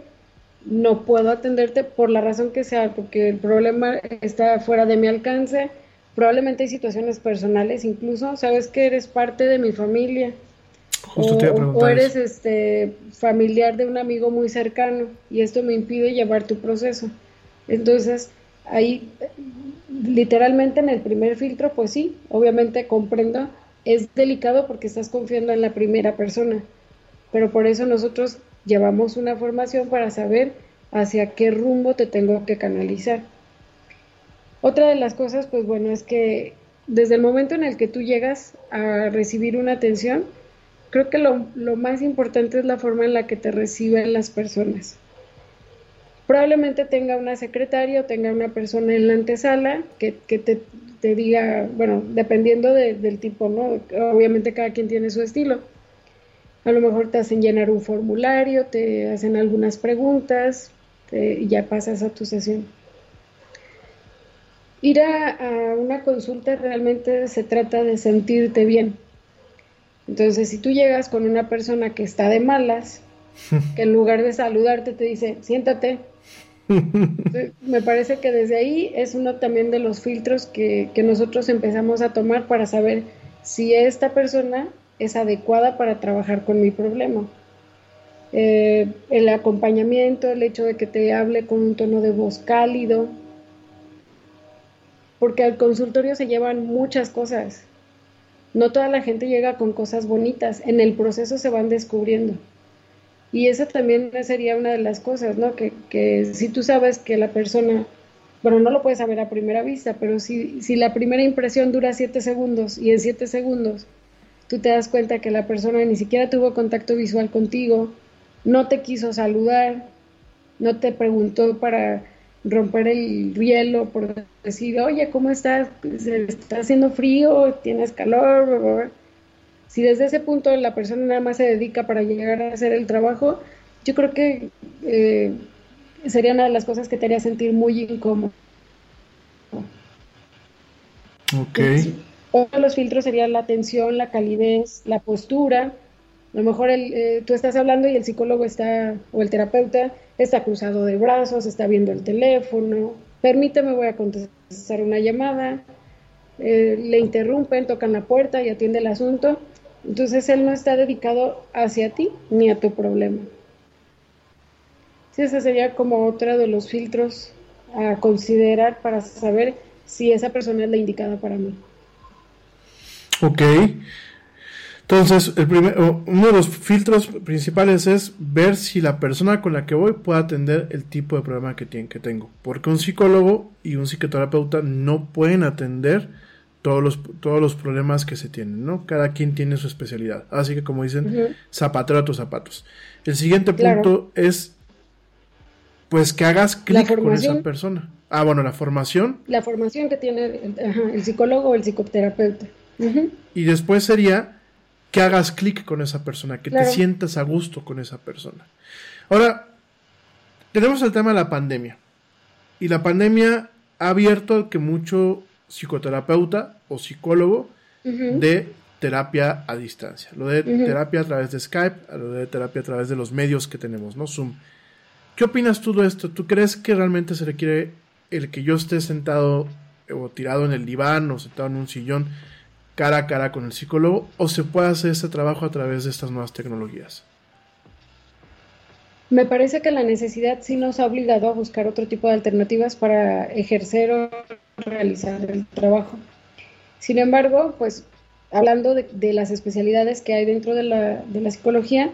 No puedo atenderte por la razón que sea, porque el problema está fuera de mi alcance. Probablemente hay situaciones personales, incluso, ¿sabes que eres parte de mi familia? Justo te iba a o, preguntar o eres eso. este familiar de un amigo muy cercano y esto me impide llevar tu proceso. Entonces, ahí literalmente en el primer filtro, pues sí, obviamente comprendo, es delicado porque estás confiando en la primera persona, pero por eso nosotros llevamos una formación para saber hacia qué rumbo te tengo que canalizar. Otra de las cosas, pues bueno, es que desde el momento en el que tú llegas a recibir una atención, creo que lo, más importante es la forma en la que te reciben las personas. Probablemente tenga una secretaria o tenga una persona en la antesala que, te, diga, bueno, dependiendo de, del tipo, ¿no? Obviamente cada quien tiene su estilo. A lo mejor te hacen llenar un formulario, te hacen algunas preguntas te, y ya pasas a tu sesión. Ir a una consulta realmente se trata de sentirte bien. Entonces, si tú llegas con una persona que está de malas, que en lugar de saludarte te dice, siéntate, me parece que desde ahí es uno también de los filtros que, que, nosotros empezamos a tomar para saber si esta persona es adecuada para trabajar con mi problema. Eh, el acompañamiento, el hecho de que te hable con un tono de voz cálido, porque al consultorio se llevan muchas cosas. No toda la gente llega con cosas bonitas, en el proceso se van descubriendo. Y esa también sería una de las cosas, ¿no? Que, si tú sabes que la persona, bueno, no lo puedes saber a primera vista, pero si, si la primera impresión dura siete segundos y en siete segundos tú te das cuenta que la persona ni siquiera tuvo contacto visual contigo, no te quiso saludar, no te preguntó para romper el hielo, por decir, oye, ¿cómo estás? ¿Está haciendo frío? ¿Tienes calor? Si desde ese punto la persona nada más se dedica para llegar a hacer el trabajo, yo creo que eh, sería una de las cosas que te haría sentir muy incómodo. Ok. Otro de los filtros sería la atención, la calidez, la postura. A lo mejor el, eh, tú estás hablando y el psicólogo está, o el terapeuta, está cruzado de brazos, está viendo el teléfono. Permíteme, voy a contestar una llamada. Eh, le interrumpen, tocan la puerta y atiende el asunto. Entonces él no está dedicado hacia ti ni a tu problema. Sí, ese sería como otro de los filtros a considerar para saber si esa persona es la indicada para mí. Ok. Entonces, el primer, uno de los filtros principales es ver si la persona con la que voy puede atender el tipo de problema que, tiene, que tengo. Porque un psicólogo y un psicoterapeuta no pueden atender todos los, todos los problemas que se tienen, ¿no? Cada quien tiene su especialidad. Así que como dicen, zapatero a tus zapatos. El siguiente punto es, pues que hagas clic con esa persona. Ah, bueno, la formación. La formación que tiene el, psicólogo o el psicoterapeuta. Y después sería que hagas clic con esa persona, que te sientas a gusto con esa persona. Ahora, tenemos el tema de la pandemia. Y la pandemia ha abierto que mucho psicoterapeuta o psicólogo de terapia a distancia. Lo de terapia a través de Skype, lo de terapia a través de los medios que tenemos, ¿no? Zoom. ¿Qué opinas tú de esto? ¿Tú crees que realmente se requiere el que yo esté sentado o tirado en el diván o sentado en un sillón cara a cara con el psicólogo o se puede hacer este trabajo a través de estas nuevas tecnologías? Me parece que la necesidad sí nos ha obligado a buscar otro tipo de alternativas para ejercer o realizar el trabajo. Sin embargo, pues hablando de, las especialidades que hay dentro de la, de la psicología,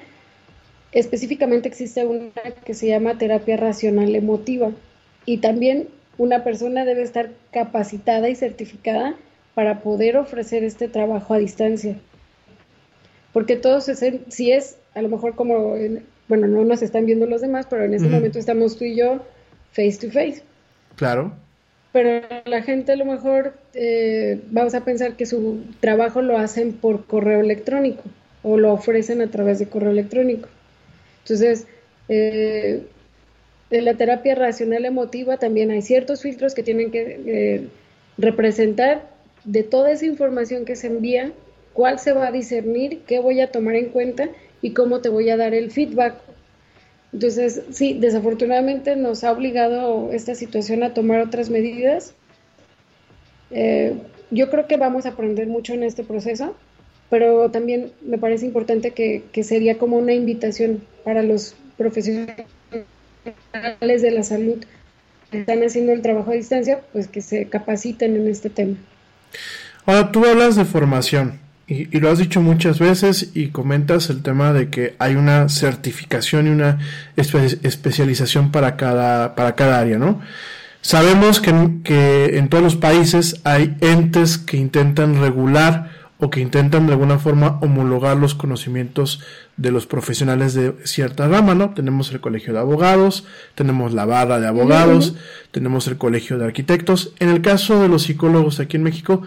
específicamente existe una que se llama terapia racional emotiva y también una persona debe estar capacitada y certificada para poder ofrecer este trabajo a distancia. Porque todos, si es a lo mejor como bueno, no nos están viendo los demás, pero en ese momento estamos tú y yo face to face. Claro. Pero la gente a lo mejor eh, vamos a pensar que su trabajo lo hacen por correo electrónico o lo ofrecen a través de correo electrónico. Entonces, eh, en la terapia racional emotiva también hay ciertos filtros que tienen que eh, representar de toda esa información que se envía, cuál se va a discernir, qué voy a tomar en cuenta y cómo te voy a dar el feedback. Entonces, sí, desafortunadamente nos ha obligado esta situación a tomar otras medidas. Eh, yo creo que vamos a aprender mucho en este proceso, pero también me parece importante que, que sería como una invitación para los profesionales de la salud que están haciendo el trabajo a distancia, pues que se capaciten en este tema. Ahora, tú hablas de formación. Y, lo has dicho muchas veces y comentas el tema de que hay una certificación y una especialización para cada, para cada área, ¿no? Sabemos que, que en todos los países hay entes que intentan regular o que intentan de alguna forma homologar los conocimientos de los profesionales de cierta rama, ¿no? Tenemos el colegio de abogados, tenemos la barra de abogados, tenemos el colegio de arquitectos. En el caso de los psicólogos aquí en México,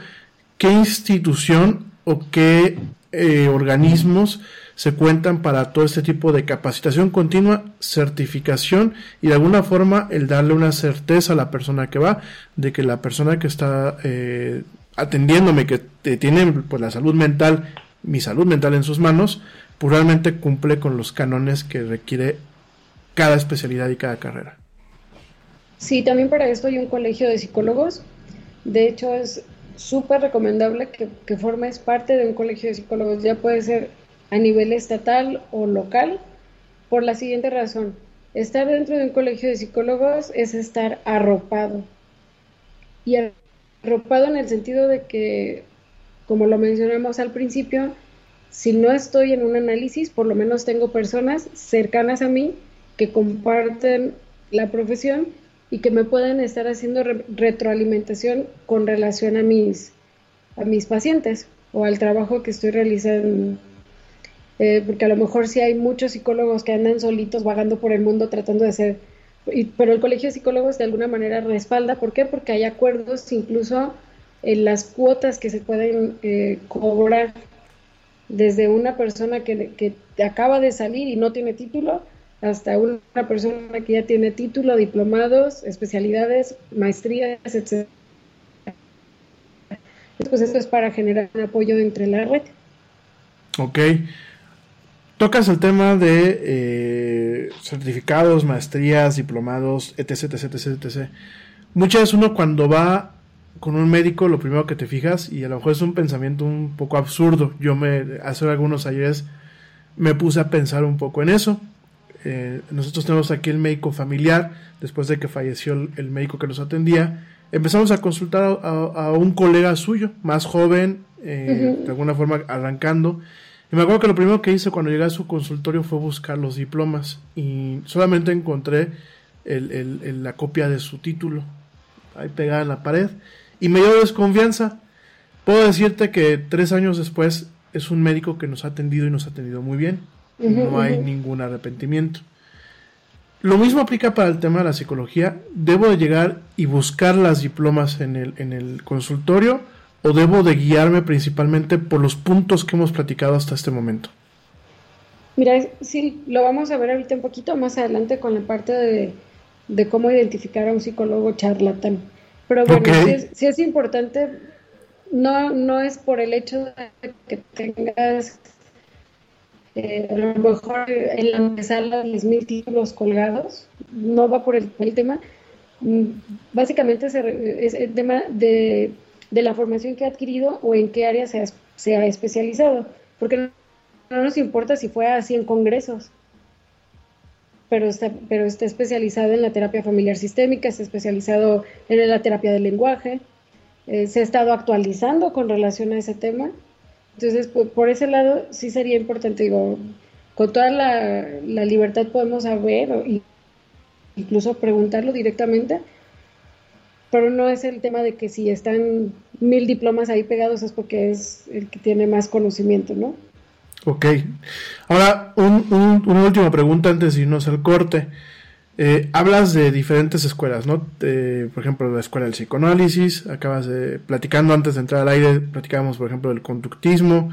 ¿qué institución o qué eh, organismos se cuentan para todo este tipo de capacitación continua, certificación y de alguna forma el darle una certeza a la persona que va de que la persona que está eh, atendiéndome, que tiene pues, la salud mental, mi salud mental en sus manos, realmente cumple con los cánones que requiere cada especialidad y cada carrera. Sí, también para esto hay un colegio de psicólogos. De hecho, es súper recomendable que, formes parte de un colegio de psicólogos, ya puede ser a nivel estatal o local, por la siguiente razón. Estar dentro de un colegio de psicólogos es estar arropado. Y arropado en el sentido de que, como lo mencionamos al principio, si no estoy en un análisis, por lo menos tengo personas cercanas a mí que comparten la profesión y que me pueden estar haciendo retroalimentación con relación a mis, a mis pacientes o al trabajo que estoy realizando. Eh, porque a lo mejor sí hay muchos psicólogos que andan solitos vagando por el mundo tratando de ser, pero el Colegio de Psicólogos de alguna manera respalda. ¿Por qué? Porque hay acuerdos incluso en las cuotas que se pueden eh, cobrar desde una persona que, acaba de salir y no tiene título hasta una persona que ya tiene título, diplomados, especialidades, maestrías, etc. Pues esto es para generar apoyo entre la red. Ok. Tocas el tema de eh, certificados, maestrías, diplomados, etc, etc, etc, etc. Muchas veces uno cuando va con un médico, lo primero que te fijas, y a lo mejor es un pensamiento un poco absurdo, yo me, hace algunos ayeres me puse a pensar un poco en eso. Eh, nosotros tenemos aquí el médico familiar, después de que falleció el, médico que nos atendía, empezamos a consultar a, un colega suyo, más joven, eh, de alguna forma arrancando. Y me acuerdo que lo primero que hice cuando llegué a su consultorio fue buscar los diplomas y solamente encontré la copia de su título ahí pegada en la pared y me dio desconfianza. Puedo decirte que tres años después es un médico que nos ha atendido y nos ha atendido muy bien. no hay ningún arrepentimiento. Lo mismo aplica para el tema de la psicología. ¿Debo de llegar y buscar las diplomas en el, en el consultorio o debo de guiarme principalmente por los puntos que hemos platicado hasta este momento? Mira, sí, lo vamos a ver ahorita un poquito más adelante con la parte de, de cómo identificar a un psicólogo charlatán. Pero bueno, sí, es, importante, no, no es por el hecho de que tengas eh, a lo mejor en la antesala 10.000 títulos colgados, no va por el, tema. Mm, básicamente es el tema de, de, la formación que ha adquirido o en qué área se ha, se ha especializado, porque no, no nos importa si fue así en congresos, pero está, pero está especializado en la terapia familiar sistémica, está especializado en la terapia del lenguaje, eh, se ha estado actualizando con relación a ese tema. Entonces, por, ese lado, sí sería importante, digo, con toda la, libertad podemos saber, o incluso preguntarlo directamente, pero no es el tema de que si están mil diplomas ahí pegados es porque es el que tiene más conocimiento, ¿no? Ok. Ahora, una última pregunta antes de irnos al corte. Eh, hablas de diferentes escuelas, ¿no? por ejemplo, la escuela del psicoanálisis, acabas de, platicando antes de entrar al aire, platicábamos, por ejemplo, del conductismo,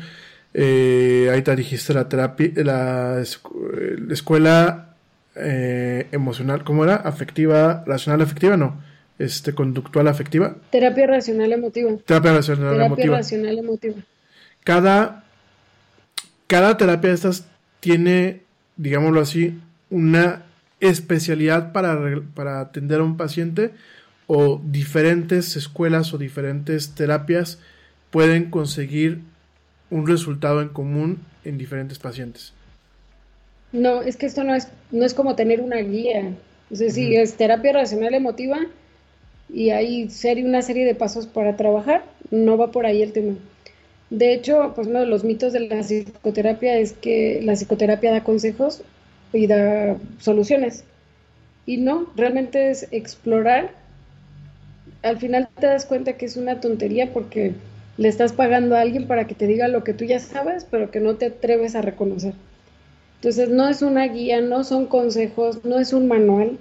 eh, ahí te dijiste la terapia, la, escuela eh, emocional, ¿cómo era? Afectiva, racional afectiva, no, este, conductual afectiva. Terapia racional emotiva. Terapia racional Terapia emotiva. racional emotiva. Cada cada terapia de estas tiene, digámoslo así, una especialidad para, para atender a un paciente o diferentes escuelas o diferentes terapias pueden conseguir un resultado en común en diferentes pacientes. No, es que esto no es, no es como tener una guía. Es decir, es terapia racional emotiva y hay una serie de pasos para trabajar, no va por ahí el tema. De hecho, pues uno de los mitos de la psicoterapia es que la psicoterapia da consejos y da soluciones. Y no, realmente es explorar. Al final te das cuenta que es una tontería porque le estás pagando a alguien para que te diga lo que tú ya sabes, pero que no te atreves a reconocer. Entonces no es una guía, no son consejos, no es un manual,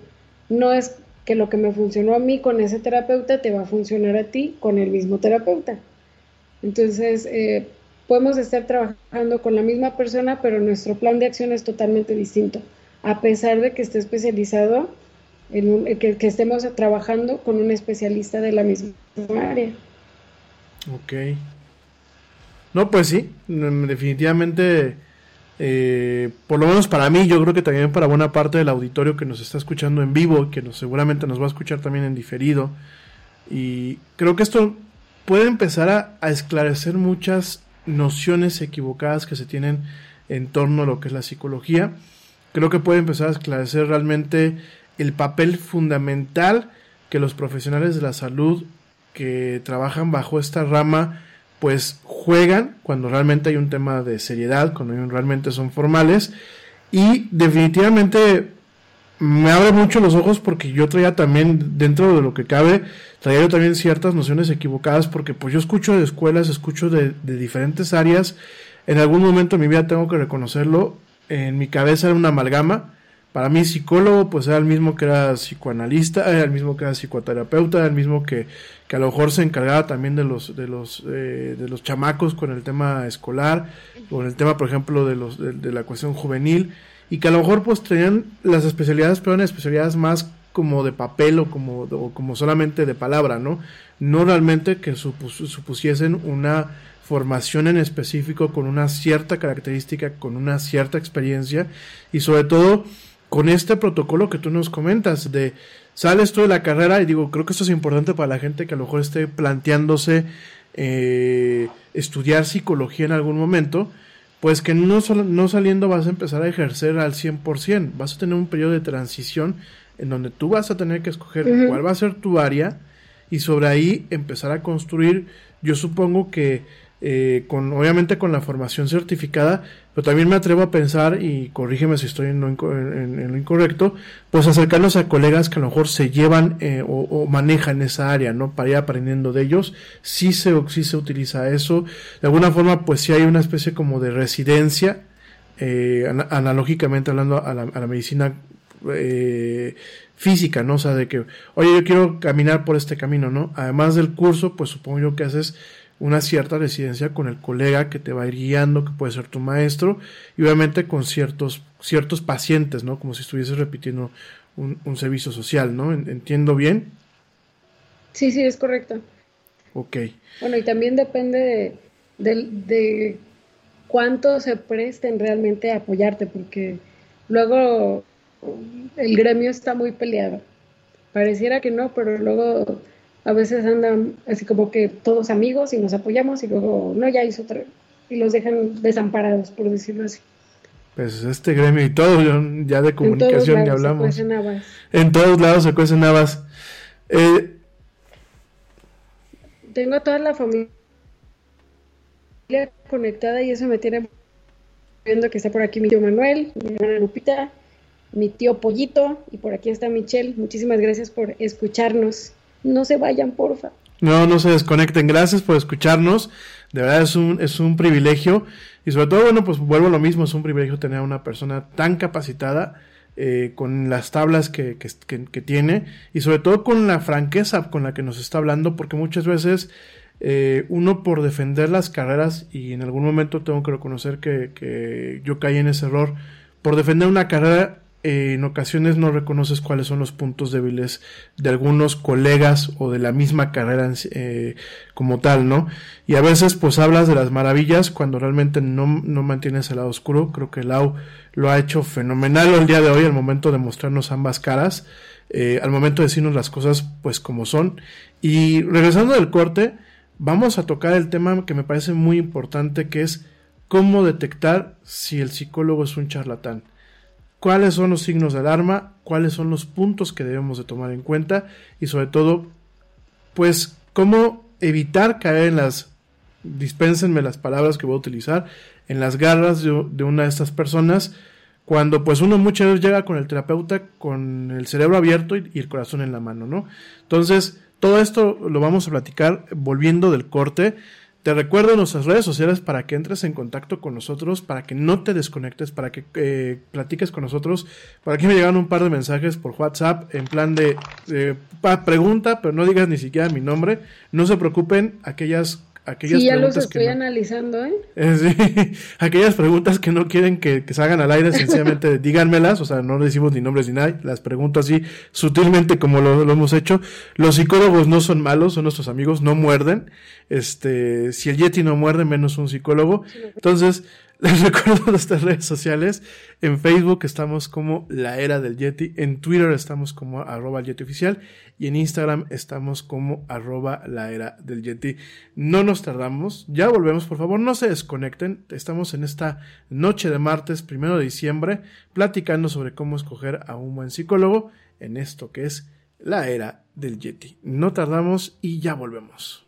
no es que lo que me funcionó a mí con ese terapeuta te va a funcionar a ti con el mismo terapeuta. Entonces, eh, podemos estar trabajando con la misma persona, pero nuestro plan de acción es totalmente distinto, a pesar de que esté especializado, en eh, que, estemos trabajando con un especialista de la misma área. Ok. No, pues sí, mm, definitivamente, eh, por lo menos para mí, yo creo que también para buena parte del auditorio que nos está escuchando en vivo, que nos, seguramente nos va a escuchar también en diferido, y creo que esto puede empezar a, esclarecer muchas nociones equivocadas que se tienen en torno a lo que es la psicología. Creo que puede empezar a esclarecer realmente el papel fundamental que los profesionales de la salud que trabajan bajo esta rama pues juegan cuando realmente hay un tema de seriedad, cuando realmente son formales y definitivamente me abre mucho los ojos porque yo traía también, dentro de lo que cabe, traía yo también ciertas nociones equivocadas porque pues yo escucho de escuelas, escucho de, diferentes áreas, en algún momento de mi vida tengo que reconocerlo, en mi cabeza era una amalgama, para mí psicólogo pues era el mismo que era psicoanalista, era el mismo que era psicoterapeuta, era el mismo que, que a lo mejor se encargaba también de los, de los, eh, de los chamacos con el tema escolar, con el tema por ejemplo de, los, de la cuestión juvenil, y que a lo mejor pues tenían las especialidades, pero eran especialidades más como de papel o como, como solamente de palabra, ¿no? No realmente que supusiesen una formación en específico con una cierta característica, con una cierta experiencia y sobre todo con este protocolo que tú nos comentas de sales tú de la carrera y digo, creo que esto es importante para la gente que a lo mejor esté planteándose eh, estudiar psicología en algún momento, pues que no, no saliendo vas a empezar a ejercer al 100%, vas a tener un periodo de transición en donde tú vas a tener que escoger cuál va a ser tu área y sobre ahí empezar a construir, yo supongo que eh, con obviamente con la formación certificada, pero también me atrevo a pensar, y corrígeme si estoy en lo, incorrecto, pues acercarnos a colegas que a lo mejor se llevan eh, o, manejan esa área, ¿no? Para ir aprendiendo de ellos, sí se, sí se utiliza eso, de alguna forma pues sí hay una especie como de residencia, eh, analógicamente hablando a la, a la medicina física, ¿no? O sea, de que, oye, yo quiero caminar por este camino, ¿no? Además del curso, pues supongo yo que haces una cierta residencia con el colega que te va a ir guiando, que puede ser tu maestro, y obviamente con ciertos, ciertos pacientes, ¿no? Como si estuvieses repitiendo un, servicio social, ¿no? ¿Entiendo bien? Sí, sí, es correcto. Ok. Bueno, y también depende de, de cuánto se presten realmente a apoyarte, porque luego el gremio está muy peleado. Pareciera que no, pero luego a veces andan así como que todos amigos y nos apoyamos y luego no, ya hizo otra y los dejan desamparados, por decirlo así. Pues este gremio y todo, ya de comunicación ni hablamos. Se cuecen En todos lados se cuecen habas. Eh, Tengo toda la familia conectada y eso me tiene viendo que está por aquí mi tío Manuel, mi hermana Lupita, mi tío Pollito y por aquí está Michelle. Muchísimas gracias por escucharnos. No se vayan, porfa. No, no se desconecten. Gracias por escucharnos. De verdad es un, es un privilegio. Y sobre todo, bueno, pues vuelvo a lo mismo. Es un privilegio tener a una persona tan capacitada. Eh, con las tablas que, que, que, tiene y sobre todo con la franqueza con la que nos está hablando, porque muchas veces eh, uno por defender las carreras, y en algún momento tengo que reconocer que, que yo caí en ese error, por defender una carrera eh, en ocasiones no reconoces cuáles son los puntos débiles de algunos colegas o de la misma carrera eh, como tal, ¿no? Y a veces pues hablas de las maravillas cuando realmente no, no mantienes el lado oscuro. Creo que Lau lo ha hecho fenomenal el día de hoy al momento de mostrarnos ambas caras, eh, al momento de decirnos las cosas pues como son. Y regresando del corte, vamos a tocar el tema que me parece muy importante que es cómo detectar si el psicólogo es un charlatán cuáles son los signos de alarma, cuáles son los puntos que debemos de tomar en cuenta y sobre todo, pues, cómo evitar caer en las, dispénsenme las palabras que voy a utilizar, en las garras de, una de estas personas, cuando pues uno muchas veces llega con el terapeuta con el cerebro abierto y, y el corazón en la mano, ¿no? Entonces, todo esto lo vamos a platicar volviendo del corte. Te recuerdo nuestras redes sociales para que entres en contacto con nosotros, para que no te desconectes, para que eh, platiques con nosotros. Por aquí me llegaron un par de mensajes por WhatsApp en plan de pregunta, pero no digas ni siquiera mi nombre. No se preocupen, aquellas aquellas sí, ya los estoy analizando, ¿eh? ¿eh? aquellas preguntas que no quieren que, que salgan al aire, sencillamente díganmelas, o sea, no decimos ni nombres ni nada, las pregunto así sutilmente como lo, lo, hemos hecho. Los psicólogos no son malos, son nuestros amigos, no muerden. Este, si el Yeti no muerde, menos un psicólogo. Entonces, les recuerdo nuestras redes sociales. En Facebook estamos como La Era del Yeti. En Twitter estamos como arroba Yeti Oficial. Y en Instagram estamos como arroba La Era del Yeti. No nos tardamos. Ya volvemos. Por favor, no se desconecten. Estamos en esta noche de martes, primero de diciembre, platicando sobre cómo escoger a un buen psicólogo en esto que es La Era del Yeti. No tardamos y ya volvemos.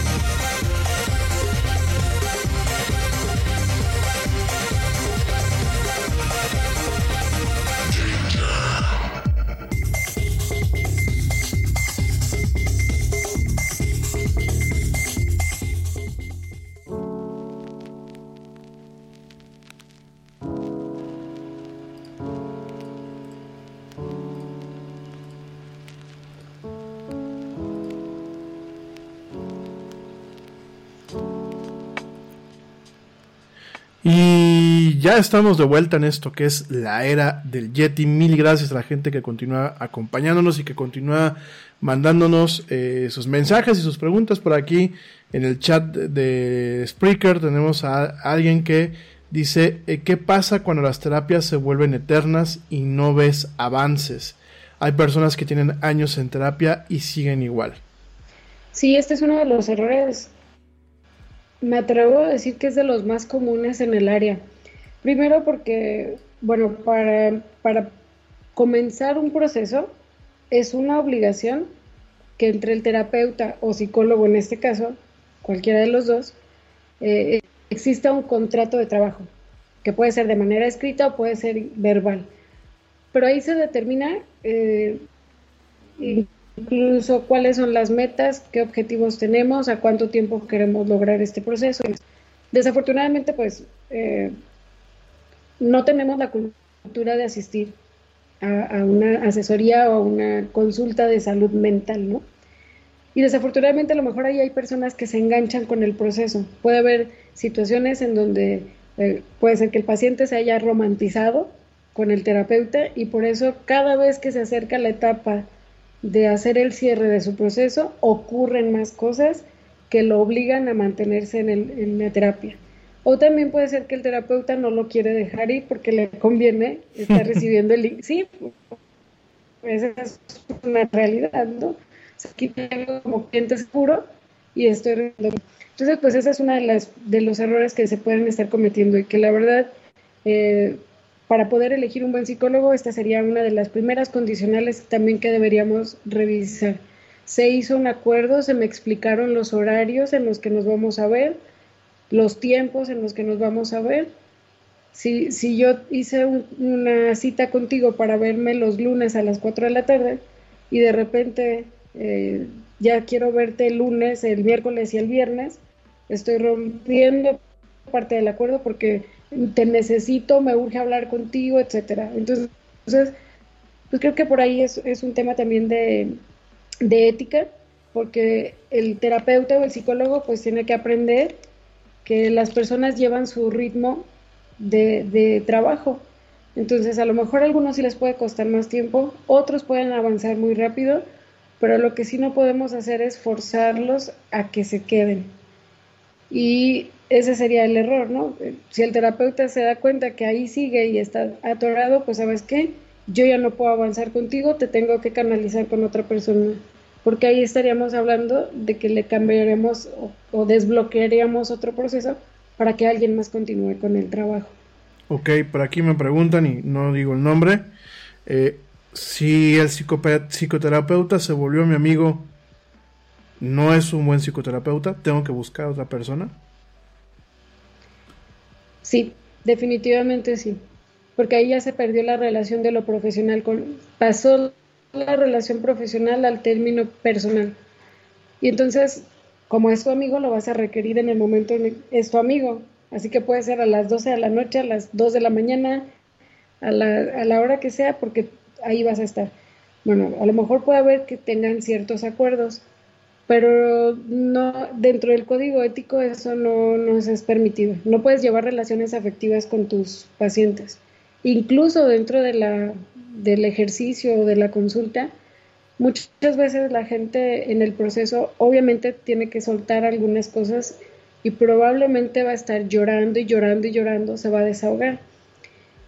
Estamos de vuelta en esto que es la era del Yeti. Mil gracias a la gente que continúa acompañándonos y que continúa mandándonos eh, sus mensajes y sus preguntas por aquí en el chat de Spreaker. Tenemos a, alguien que dice, eh, ¿qué pasa cuando las terapias se vuelven eternas y no ves avances? Hay personas que tienen años en terapia y siguen igual. Sí, este es uno de los errores me atrevo a decir que es de los más comunes en el área. Primero porque, bueno, para, para comenzar un proceso es una obligación que entre el terapeuta o psicólogo en este caso, cualquiera de los dos, eh, exista un contrato de trabajo, que puede ser de manera escrita o puede ser verbal. Pero ahí se determina eh, incluso cuáles son las metas, qué objetivos tenemos, a cuánto tiempo queremos lograr este proceso. Desafortunadamente, pues eh, no tenemos la cultura de asistir a, una asesoría o a una consulta de salud mental, ¿no? Y desafortunadamente a lo mejor ahí hay personas que se enganchan con el proceso. Puede haber situaciones en donde eh, puede ser que el paciente se haya romantizado con el terapeuta y por eso cada vez que se acerca la etapa de hacer el cierre de su proceso, ocurren más cosas que lo obligan a mantenerse en, el, en la terapia. O también puede ser que el terapeuta no lo quiere dejar ir porque le conviene estar recibiendo el... Sí, esa es una realidad, ¿no? Aquí tengo como cliente seguro y estoy... Entonces, pues esa es una de, las, de los errores que se pueden estar cometiendo y que la verdad... Eh, para poder elegir un buen psicólogo, esta sería una de las primeras condicionales también que deberíamos revisar. Se hizo un acuerdo, se me explicaron los horarios en los que nos vamos a ver, los tiempos en los que nos vamos a ver. Si, si yo hice una cita contigo para verme los lunes a las 4 de la tarde y de repente eh, ya quiero verte el lunes, el miércoles y el viernes, estoy rompiendo parte del acuerdo porque te necesito, me urge hablar contigo, etcétera. Entonces, pues creo que por ahí es, es un tema también de, de, ética, porque el terapeuta o el psicólogo pues tiene que aprender que las personas llevan su ritmo de, de trabajo. Entonces, a lo mejor a algunos sí les puede costar más tiempo, otros pueden avanzar muy rápido, pero lo que sí no podemos hacer es forzarlos a que se queden. Y ese sería el error, ¿no? Si el terapeuta se da cuenta que ahí sigue y está atorado, pues sabes qué, yo ya no puedo avanzar contigo, te tengo que canalizar con otra persona, porque ahí estaríamos hablando de que le cambiaremos o, desbloquearíamos otro proceso para que alguien más continúe con el trabajo. Ok, por aquí me preguntan y no digo el nombre. Eh, si el psicoterapeuta se volvió mi amigo, no es un buen psicoterapeuta, tengo que buscar a otra persona. Sí, definitivamente sí, porque ahí ya se perdió la relación de lo profesional, con, pasó la relación profesional al término personal. Y entonces, como es tu amigo, lo vas a requerir en el momento en el es tu amigo. Así que puede ser a las 12 de la noche, a las 2 de la mañana, a la, a la hora que sea, porque ahí vas a estar. Bueno, a lo mejor puede haber que tengan ciertos acuerdos, pero no dentro del código ético eso no nos es permitido. No puedes llevar relaciones afectivas con tus pacientes. Incluso dentro de la, del ejercicio o de la consulta, muchas veces la gente en el proceso obviamente tiene que soltar algunas cosas y probablemente va a estar llorando y llorando y llorando, se va a desahogar.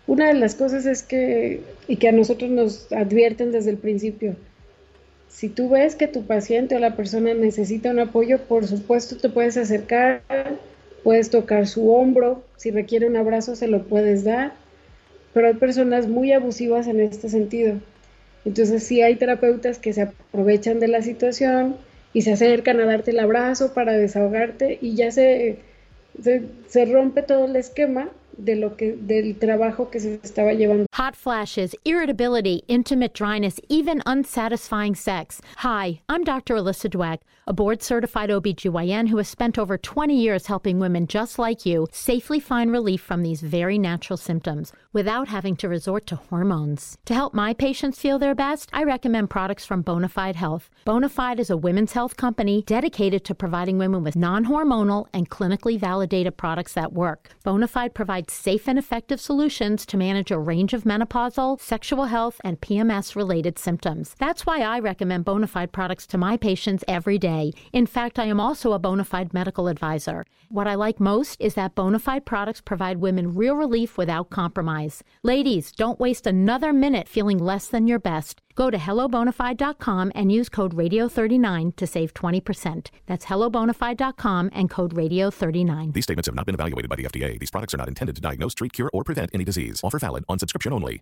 Una de las cosas es que, y que a nosotros nos advierten desde el principio, si tú ves que tu paciente o la persona necesita un apoyo, por supuesto te puedes acercar, puedes tocar su hombro, si requiere un abrazo se lo puedes dar, pero hay personas muy abusivas en este sentido. Entonces sí hay terapeutas que se aprovechan de la situación y se acercan a darte el abrazo para desahogarte y ya se, se, rompe todo el esquema de lo que del trabajo que se estaba llevando. Hot flashes, irritability, intimate dryness, even unsatisfying sex. Hi, I'm Dr. Alyssa Dweck, a board certified OBGYN who has spent over 20 years helping women just like you safely find relief from these very natural symptoms without having to resort to hormones. To help my patients feel their best, I recommend products from Bonafide Health. Bonafide is a women's health company dedicated to providing women with non-hormonal and clinically validated products that work. Bonafide provides safe and effective solutions to manage a range of menopausal, sexual health, and PMS related symptoms. That's why I recommend Bonafide products to my patients every day. In fact, I am also a bona fide medical advisor. What I like most is that Bonafide products provide women real relief without compromise. Ladies, don't waste another minute feeling less than your best. Go to hellobonafide.com and use code radio39 to save 20%. That's hellobonafide.com and code radio39. These statements have not been evaluated by the FDA. These products are not intended to diagnose, treat, cure, or prevent any disease. Offer valid on subscription only.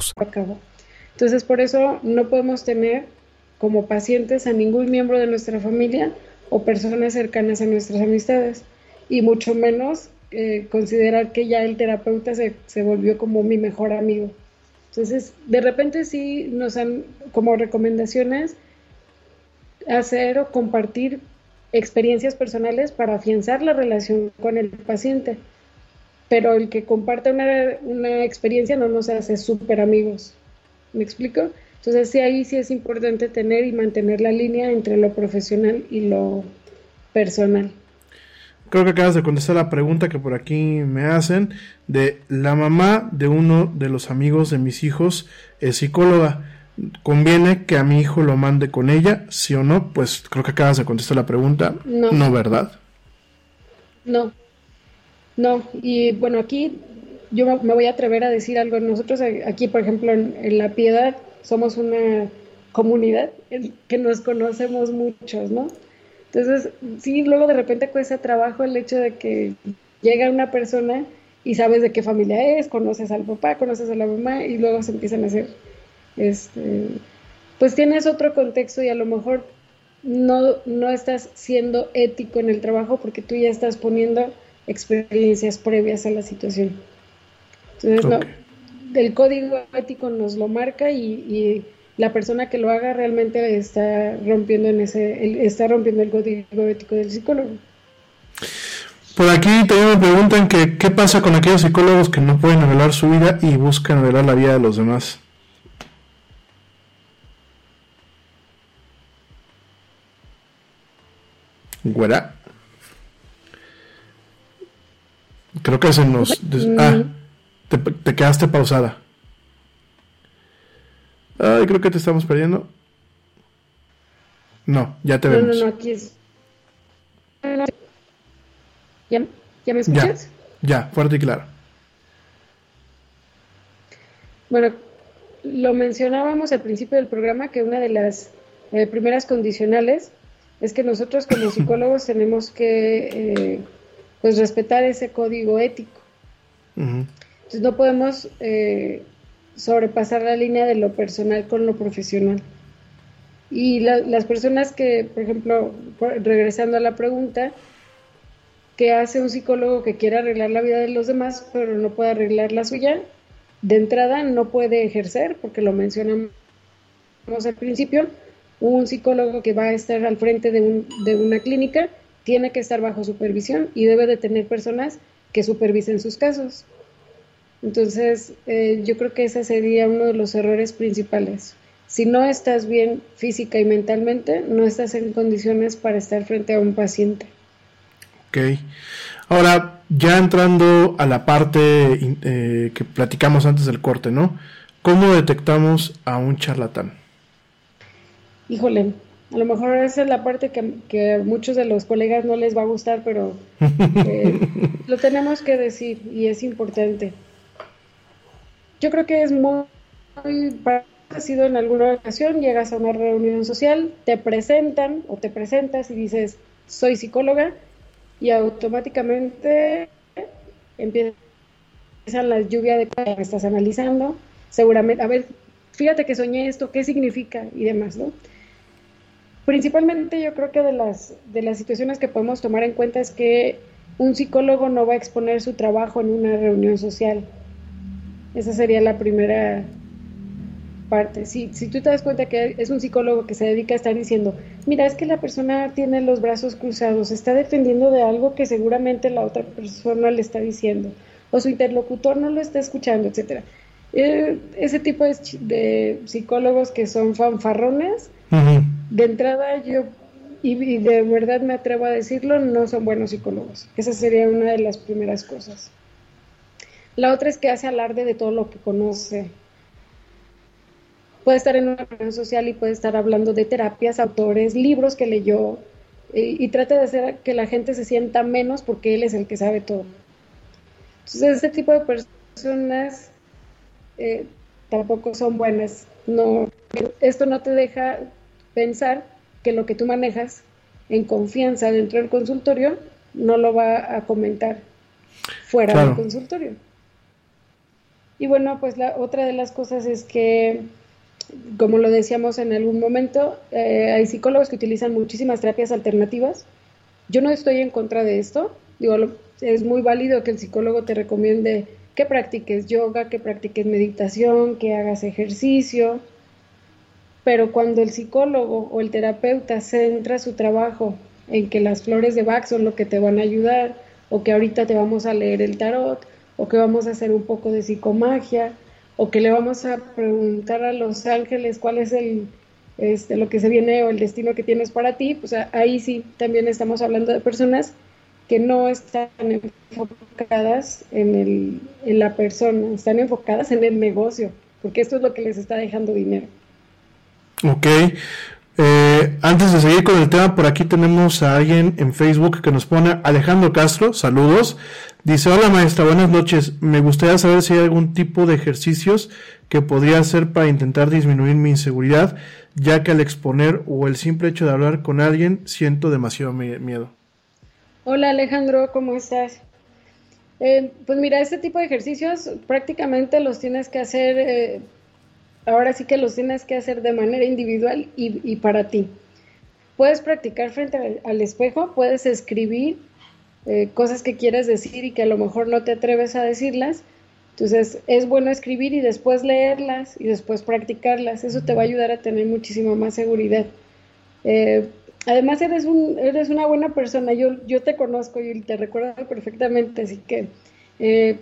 Acabó. Entonces, por eso no podemos tener como pacientes a ningún miembro de nuestra familia o personas cercanas a nuestras amistades, y mucho menos eh, considerar que ya el terapeuta se, se volvió como mi mejor amigo. Entonces, de repente sí nos han como recomendaciones hacer o compartir experiencias personales para afianzar la relación con el paciente. Pero el que comparte una, una experiencia no nos hace súper amigos. ¿Me explico? Entonces, sí, ahí sí es importante tener y mantener la línea entre lo profesional y lo personal. Creo que acabas de contestar la pregunta que por aquí me hacen de la mamá de uno de los amigos de mis hijos es psicóloga. ¿Conviene que a mi hijo lo mande con ella? ¿Sí o no? Pues creo que acabas de contestar la pregunta. No. No, ¿verdad? No, no. Y bueno, aquí yo me- voy a atrever a decir algo. Nosotros aquí, por ejemplo, en, en La Piedad, somos una comunidad en que nos conocemos muchos, ¿no? Entonces, sí, luego de repente cuesta trabajo el hecho de que llega una persona y sabes de qué familia es, conoces al papá, conoces a la mamá y luego se empiezan a hacer, este, pues tienes otro contexto y a lo mejor no, no estás siendo ético en el trabajo porque tú ya estás poniendo experiencias previas a la situación. Entonces, no, el código ético nos lo marca y, y la persona que lo haga realmente está rompiendo en ese, el- está rompiendo el código ético del psicólogo. Por aquí también me preguntan que qué pasa con aquellos psicólogos que no pueden revelar su vida y buscan revelar la vida de los demás. Güera. Creo que se nos... Ah, te, te quedaste pausada. Ay, creo que te estamos perdiendo. No, ya te No, no, vemos. no, aquí es. ¿Ya, ya me Ya, escuchas? ya, fuerte y claro. Bueno, lo mencionábamos al principio del programa que una de las eh, primeras condicionales es que nosotros como psicólogos tenemos que eh, pues respetar ese código ético. Entonces no podemos eh, sobrepasar la línea de lo personal con lo profesional. Y la- las personas que, por ejemplo, regresando a la pregunta, ¿qué hace un psicólogo que quiere arreglar la vida de los demás pero no puede arreglar la suya? De entrada no puede ejercer, porque lo mencionamos al principio, un psicólogo que va a estar al frente de, un- de una clínica tiene que estar bajo supervisión y debe de tener personas que supervisen sus casos. Entonces, eh, yo creo que ese sería uno de los errores principales. Si no estás bien física y mentalmente, no estás en condiciones para estar frente a un paciente. Ok. Ahora, ya entrando a la parte eh, que platicamos antes del corte, ¿no? ¿Cómo detectamos a un charlatán? Híjole, a lo mejor esa es la parte que, a muchos de los colegas no les va a gustar, pero eh, lo tenemos que decir y es importante. Yo creo que es muy, muy parecido en alguna ocasión, llegas a una reunión social, te presentan o te presentas y dices, soy psicóloga, y automáticamente empiezan las lluvias de que estás analizando, seguramente, a ver, fíjate que soñé esto, ¿qué significa? y demás, ¿no? Principalmente yo creo que de las, de las situaciones que podemos tomar en cuenta es que un psicólogo no va a exponer su trabajo en una reunión social. Esa sería la primera parte. Si, si tú te das cuenta que es un psicólogo que se dedica a estar diciendo, mira, es que la persona tiene los brazos cruzados, está defendiendo de algo que seguramente la otra persona le está diciendo, o su interlocutor no lo está escuchando, etcétera. Eh, ese tipo de, psicólogos que son fanfarrones, de entrada yo, y, de verdad me atrevo a decirlo, no son buenos psicólogos. Esa sería una de las primeras cosas. La otra es que hace alarde de todo lo que conoce. Puede estar en una reunión social y puede estar hablando de terapias, autores, libros que leyó, y, y trata de hacer que la gente se sienta menos porque él es el que sabe todo. Entonces, este tipo de personas eh, tampoco son buenas. No, esto no te deja pensar que lo que tú manejas en confianza dentro del consultorio no lo va a comentar fuera del consultorio. Y bueno, pues la otra de las cosas es que, como lo decíamos en algún momento, eh, hay psicólogos que utilizan muchísimas terapias alternativas. Yo no estoy en contra de esto. Digo, es muy válido que el psicólogo te recomiende que practiques yoga, que practiques meditación, que hagas ejercicio. Pero cuando el psicólogo o el terapeuta centra su trabajo en que las flores de Bach son lo que te van a ayudar, o que ahorita te vamos a leer el tarot, o que vamos a hacer un poco de psicomagia, o que le vamos a preguntar a los ángeles cuál es el este, lo que se viene o el destino que tienes para ti, pues ahí sí también estamos hablando de personas que no están enfocadas en, el, en la persona, están enfocadas en el negocio, porque esto es lo que les está dejando dinero. Ok. Eh, antes de seguir con el tema, por aquí tenemos a alguien en Facebook que nos pone Alejandro Castro, saludos. Dice, hola maestra, buenas noches. Me gustaría saber si hay algún tipo de ejercicios que podría hacer para intentar disminuir mi inseguridad, ya que al exponer o el simple hecho de hablar con alguien siento demasiado miedo. Hola Alejandro, ¿cómo estás? Eh, pues mira, este tipo de ejercicios prácticamente los tienes que hacer, eh, ahora sí que los tienes que hacer de manera individual y, para ti. Puedes practicar frente al, espejo, puedes escribir eh, cosas que quieres decir y que a lo mejor no te atreves a decirlas. Entonces es bueno escribir y después leerlas y después practicarlas. Eso te va a ayudar a tener muchísima más seguridad. Además eres, un, eres una buena persona, yo, yo te conozco y te recuerdo perfectamente, así que, eh,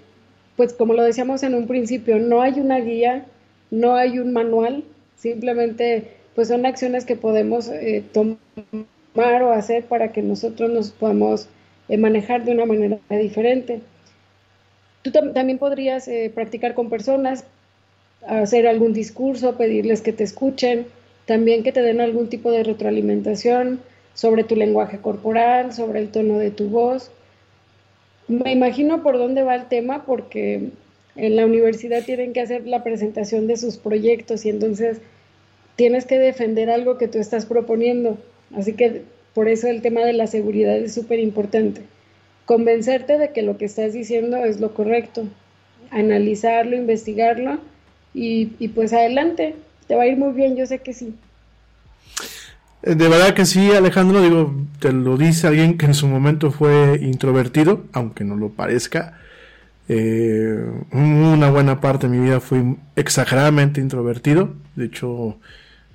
pues como lo decíamos en un principio, no hay una guía, no hay un manual, simplemente pues son acciones que podemos eh, tomar o hacer para que nosotros nos podamos eh, manejar de una manera diferente. Tú también podrías practicar con personas, hacer algún discurso, pedirles que te escuchen, también que te den algún tipo de retroalimentación sobre tu lenguaje corporal, sobre el tono de tu voz. Me imagino por dónde va el tema porque en la universidad tienen que hacer la presentación de sus proyectos y entonces tienes que defender algo que tú estás proponiendo. Así que por eso el tema de la seguridad es súper importante. Convencerte de que lo que estás diciendo es lo correcto, analizarlo, investigarlo y, y pues adelante, te va a ir muy bien, yo sé que sí. Eh, de verdad que sí, Alejandro, digo, te lo dice alguien que en su momento fue introvertido, aunque no lo parezca. Eh, una buena parte de mi vida fui exageradamente introvertido, de hecho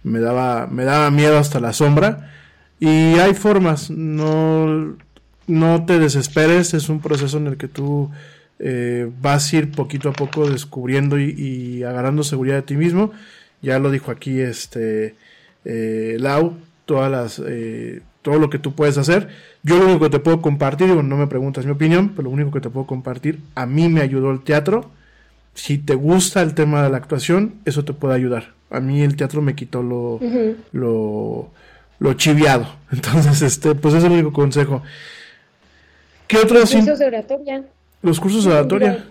me daba, me daba miedo hasta la sombra. Y hay formas, no, no te desesperes, es un proceso en el que tú eh, vas a ir poquito a poco descubriendo y, agarrando seguridad de ti mismo. Ya lo dijo aquí este eh, Lau, todas las, todo lo que tú puedes hacer. Yo lo único que te puedo compartir, no me preguntas mi opinión, pero lo único que te puedo compartir, a mí me ayudó el teatro. Si te gusta el tema de la actuación, eso te puede ayudar. A mí el teatro me quitó lo, lo, lo chiviado. Entonces, este, pues es el único consejo. ¿Qué otros? Los cursos de oratoria. Los cursos de oratoria.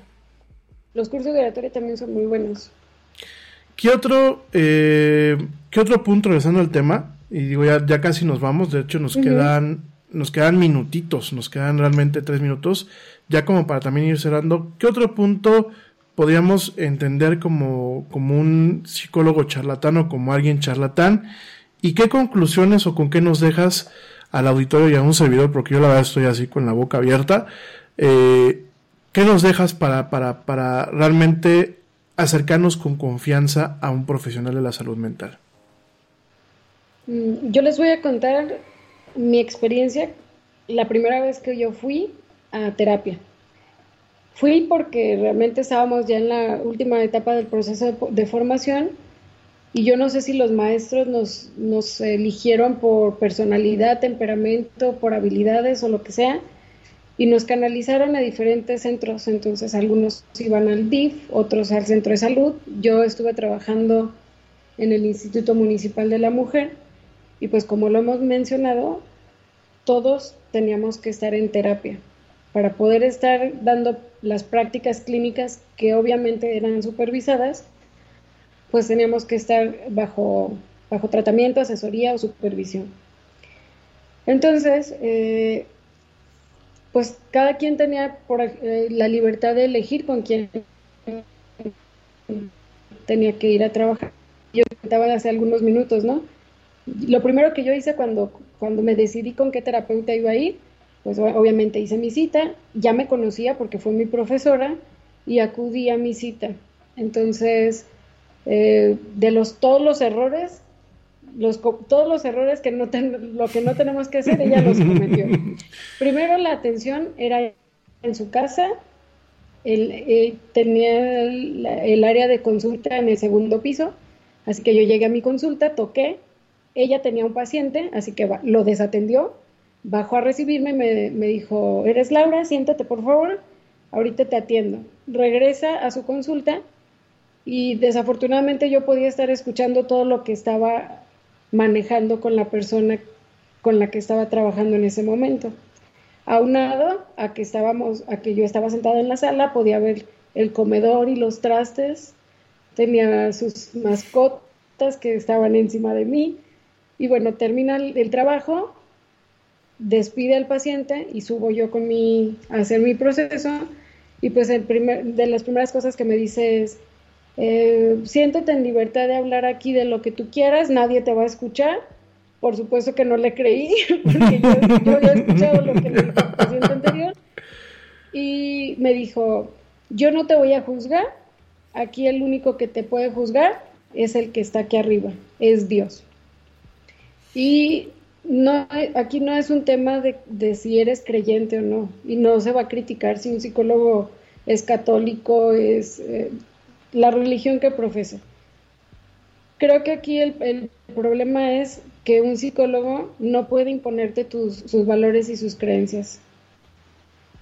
Los cursos de oratoria también son muy buenos. ¿Qué otro, eh, ¿qué otro punto, regresando al tema? Y digo, ya, ya casi nos vamos, de hecho nos quedan, nos quedan minutitos, nos quedan realmente tres minutos, ya como para también ir cerrando. ¿Qué otro punto podríamos entender como, como un psicólogo charlatán o como alguien charlatán? ¿Y qué conclusiones o con qué nos dejas al auditorio y a un servidor? Porque yo la verdad estoy así con la boca abierta. Eh, ¿Qué nos dejas para, para, para realmente acercarnos con confianza a un profesional de la salud mental? Mm, yo les voy a contar mi experiencia la primera vez que yo fui a terapia. Fui porque realmente estábamos ya en la última etapa del proceso de, formación y yo no sé si los maestros nos, nos eligieron por personalidad, temperamento, por habilidades o lo que sea, y nos canalizaron a diferentes centros. Entonces, algunos iban al DIF, otros al centro de salud. Yo estuve trabajando en el Instituto Municipal de la Mujer y pues como lo hemos mencionado, todos teníamos que estar en terapia para poder estar dando las prácticas clínicas que obviamente eran supervisadas, pues teníamos que estar bajo, bajo tratamiento, asesoría o supervisión. Entonces, eh, pues cada quien tenía por, eh, la libertad de elegir con quién tenía que ir a trabajar. Yo estaba hace algunos minutos, ¿no? Lo primero que yo hice cuando, cuando me decidí con qué terapeuta iba a ir, pues obviamente hice mi cita, ya me conocía porque fue mi profesora y acudí a mi cita. Entonces, eh, de los todos los errores, los, todos los errores que no lo que no tenemos que hacer, ella los cometió. Primero la atención era en su casa, él, eh, tenía el, área de consulta en el segundo piso, así que yo llegué a mi consulta, toqué, ella tenía un paciente, así que lo desatendió, bajó a recibirme me, me dijo, ¿eres Laura? Siéntate por favor, ahorita te atiendo. Regresa a su consulta y desafortunadamente yo podía estar escuchando todo lo que estaba manejando con la persona con la que estaba trabajando en ese momento. Aunado a que estábamos, a que yo estaba sentada en la sala, podía ver el comedor y los trastes, tenía sus mascotas que estaban encima de mí, y bueno, termina el, trabajo, despide al paciente y subo yo con mi, a hacer mi proceso, y pues el primer, de las primeras cosas que me dice es, eh, en libertad de hablar aquí de lo que tú quieras, nadie te va a escuchar. Por supuesto que no le creí, porque yo, yo había escuchado lo que le dijo el paciente anterior. Y me dijo, yo no te voy a juzgar, aquí el único que te puede juzgar es el que está aquí arriba, es Dios. Y no, aquí no es un tema de, si eres creyente o no, y no se va a criticar si un psicólogo es católico, es eh, la religión que profesa. Creo que aquí el, problema es que un psicólogo no puede imponerte tus, sus valores y sus creencias.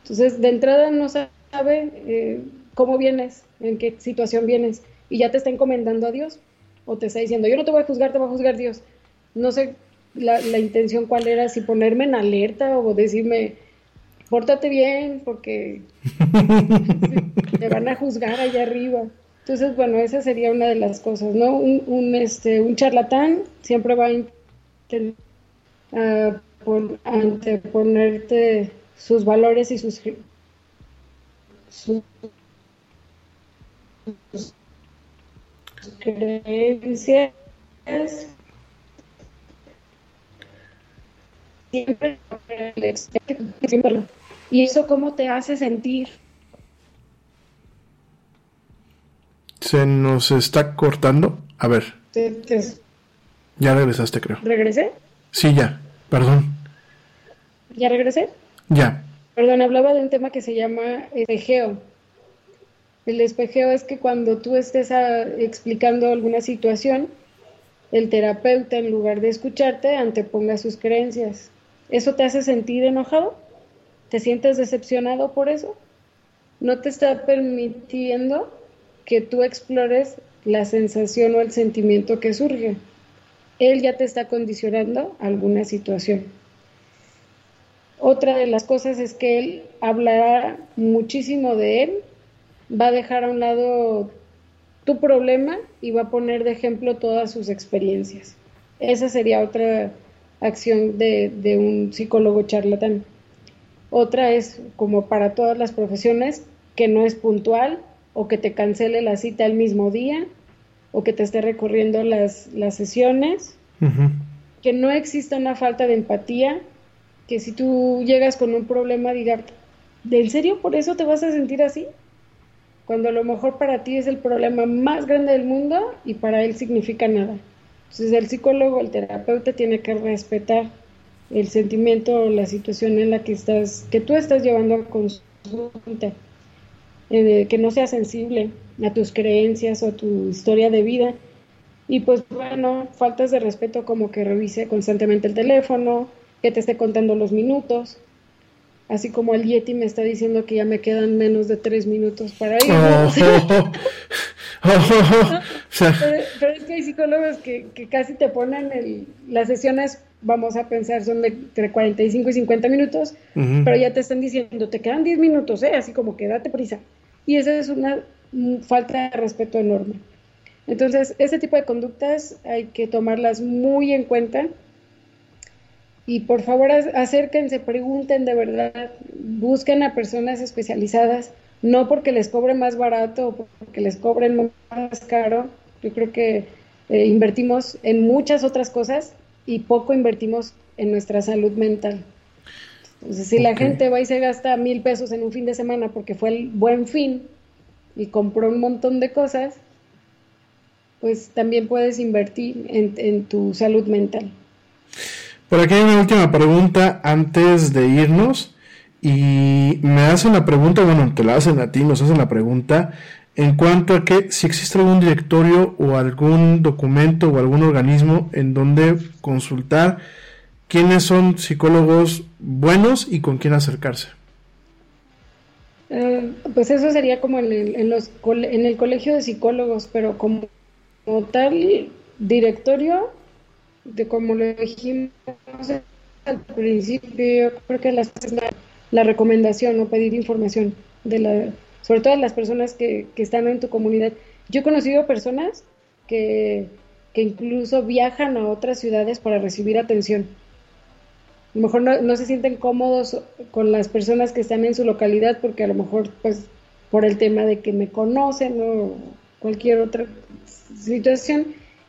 Entonces, de entrada no sabe eh, cómo vienes, en qué situación vienes, y ya te está encomendando a Dios, o te está diciendo, yo no te voy a juzgar, te va a juzgar Dios. No sé la, la intención cuál era, si ponerme en alerta o decirme, pórtate bien, porque te van a juzgar allá arriba. Entonces, bueno, esa sería una de las cosas, ¿no? Un, este, un charlatán siempre va a intentar anteponerte sus valores y sus, sus, creencias. Siempre, y eso cómo te hace sentir Se nos está cortando. A ver. Ya regresaste, creo. ¿Regresé? Sí, ya. Perdón. ¿Ya regresé? Ya. Perdón, hablaba de un tema que se llama espejeo. El espejeo es que cuando tú estés ah, explicando alguna situación, el terapeuta, en lugar de escucharte, anteponga sus creencias. ¿Eso te hace sentir enojado? ¿Te sientes decepcionado por eso? No te está permitiendo que tú explores la sensación o el sentimiento que surge. Él ya te está condicionando alguna situación. Otra de las cosas es que él hablará muchísimo de él, va a dejar a un lado tu problema y va a poner de ejemplo todas sus experiencias. Esa sería otra acción de, de un psicólogo charlatán. Otra es, como para todas las profesiones, que no es puntual o que te cancele la cita el mismo día o que te esté recorriendo las, las sesiones, que no exista una falta de empatía, que si tú llegas con un problema diga, ¿en serio por eso te vas a sentir así? Cuando a lo mejor para ti es el problema más grande del mundo y para él significa nada. Entonces el psicólogo, el terapeuta tiene que respetar el sentimiento o la situación en la que estás, que tú estás llevando a consulta, eh, que no sea sensible a tus creencias o a tu historia de vida. Y pues bueno, faltas de respeto como que revise constantemente el teléfono, que te esté contando los minutos, así como el Yeti me está diciendo que ya me quedan menos de tres minutos para ir. pero, es que hay psicólogos que, casi te ponen el, las sesiones, vamos a pensar, son de entre 45 y 50 minutos, pero ya te están diciendo, te quedan 10 minutos, ¿eh? así como que date prisa. Y esa es una falta de respeto enorme. Entonces, ese tipo de conductas hay que tomarlas muy en cuenta y por favor acérquense, pregunten de verdad, busquen a personas especializadas, no porque les cobre más barato o porque les cobren más caro. Yo creo que eh, invertimos en muchas otras cosas y poco invertimos en nuestra salud mental. Entonces, si la gente va y se gasta mil pesos en un fin de semana porque fue el buen fin y compró un montón de cosas, pues también puedes invertir en, en tu salud mental. Por aquí hay una última pregunta antes de irnos. Y me hacen la pregunta, bueno, te la hacen a ti, nos hacen la pregunta en cuanto a que si existe algún directorio o algún documento o algún organismo en donde consultar quiénes son psicólogos buenos y con quién acercarse. Eh, pues eso sería como en el, en, los, en el colegio de psicólogos, pero como, tal directorio, de como lo dijimos al principio, creo que la, la recomendación o pedir información de la, sobre todo las personas que, que, están en tu comunidad. Yo he conocido personas que, que incluso viajan a otras ciudades para recibir atención. A lo mejor no, no, se sienten cómodos con las personas que están en su localidad porque a lo mejor pues por el tema de que me conocen o cualquier otra situación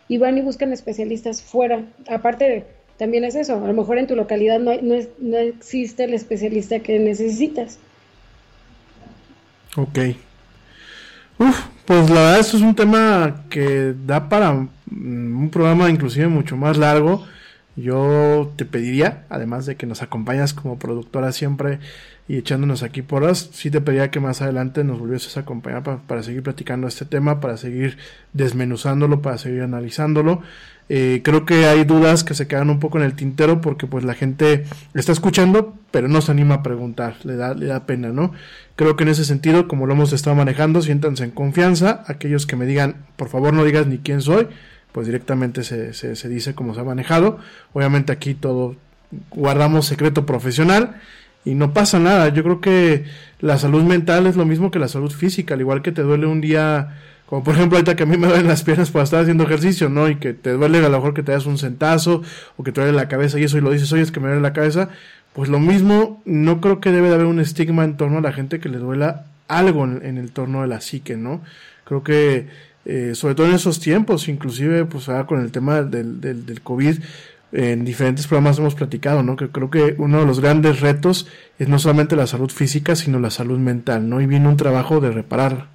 y van y buscan especialistas fuera. Aparte, también es eso, a lo mejor en tu localidad no, no, no existe el especialista que necesitas. Ok. Uf, pues la verdad esto es un tema que da para mm, un programa inclusive mucho más largo. Yo te pediría, además de que nos acompañas como productora siempre y echándonos aquí porras, sí te pediría que más adelante nos volvieses a acompañar para, seguir platicando este tema, para seguir desmenuzándolo, para seguir analizándolo. Eh, creo que hay dudas que se quedan un poco en el tintero porque pues la gente está escuchando, pero no se anima a preguntar, le da, le da pena, ¿no? Creo que en ese sentido, como lo hemos estado manejando, siéntanse en confianza. Aquellos que me digan, por favor no digas ni quién soy, pues directamente se, se, dice cómo se ha manejado. Obviamente aquí todo guardamos secreto profesional y no pasa nada. Yo creo que la salud mental es lo mismo que la salud física, al igual que te duele un día, como por ejemplo ahorita que a mí me duelen las piernas por estar haciendo ejercicio, ¿no? Y que te duele a lo mejor que te das un centazo o que te duele la cabeza y eso y lo dices, oye, es que me duele la cabeza. Pues lo mismo, no creo que debe de haber un estigma en torno a la gente que le duela algo en, el torno de la psique, ¿no? Creo que eh, sobre todo en esos tiempos, inclusive pues ahora con el tema del, del, COVID, en diferentes programas hemos platicado, ¿no? Que creo que uno de los grandes retos es no solamente la salud física, sino la salud mental, ¿no? Y viene un trabajo de reparar.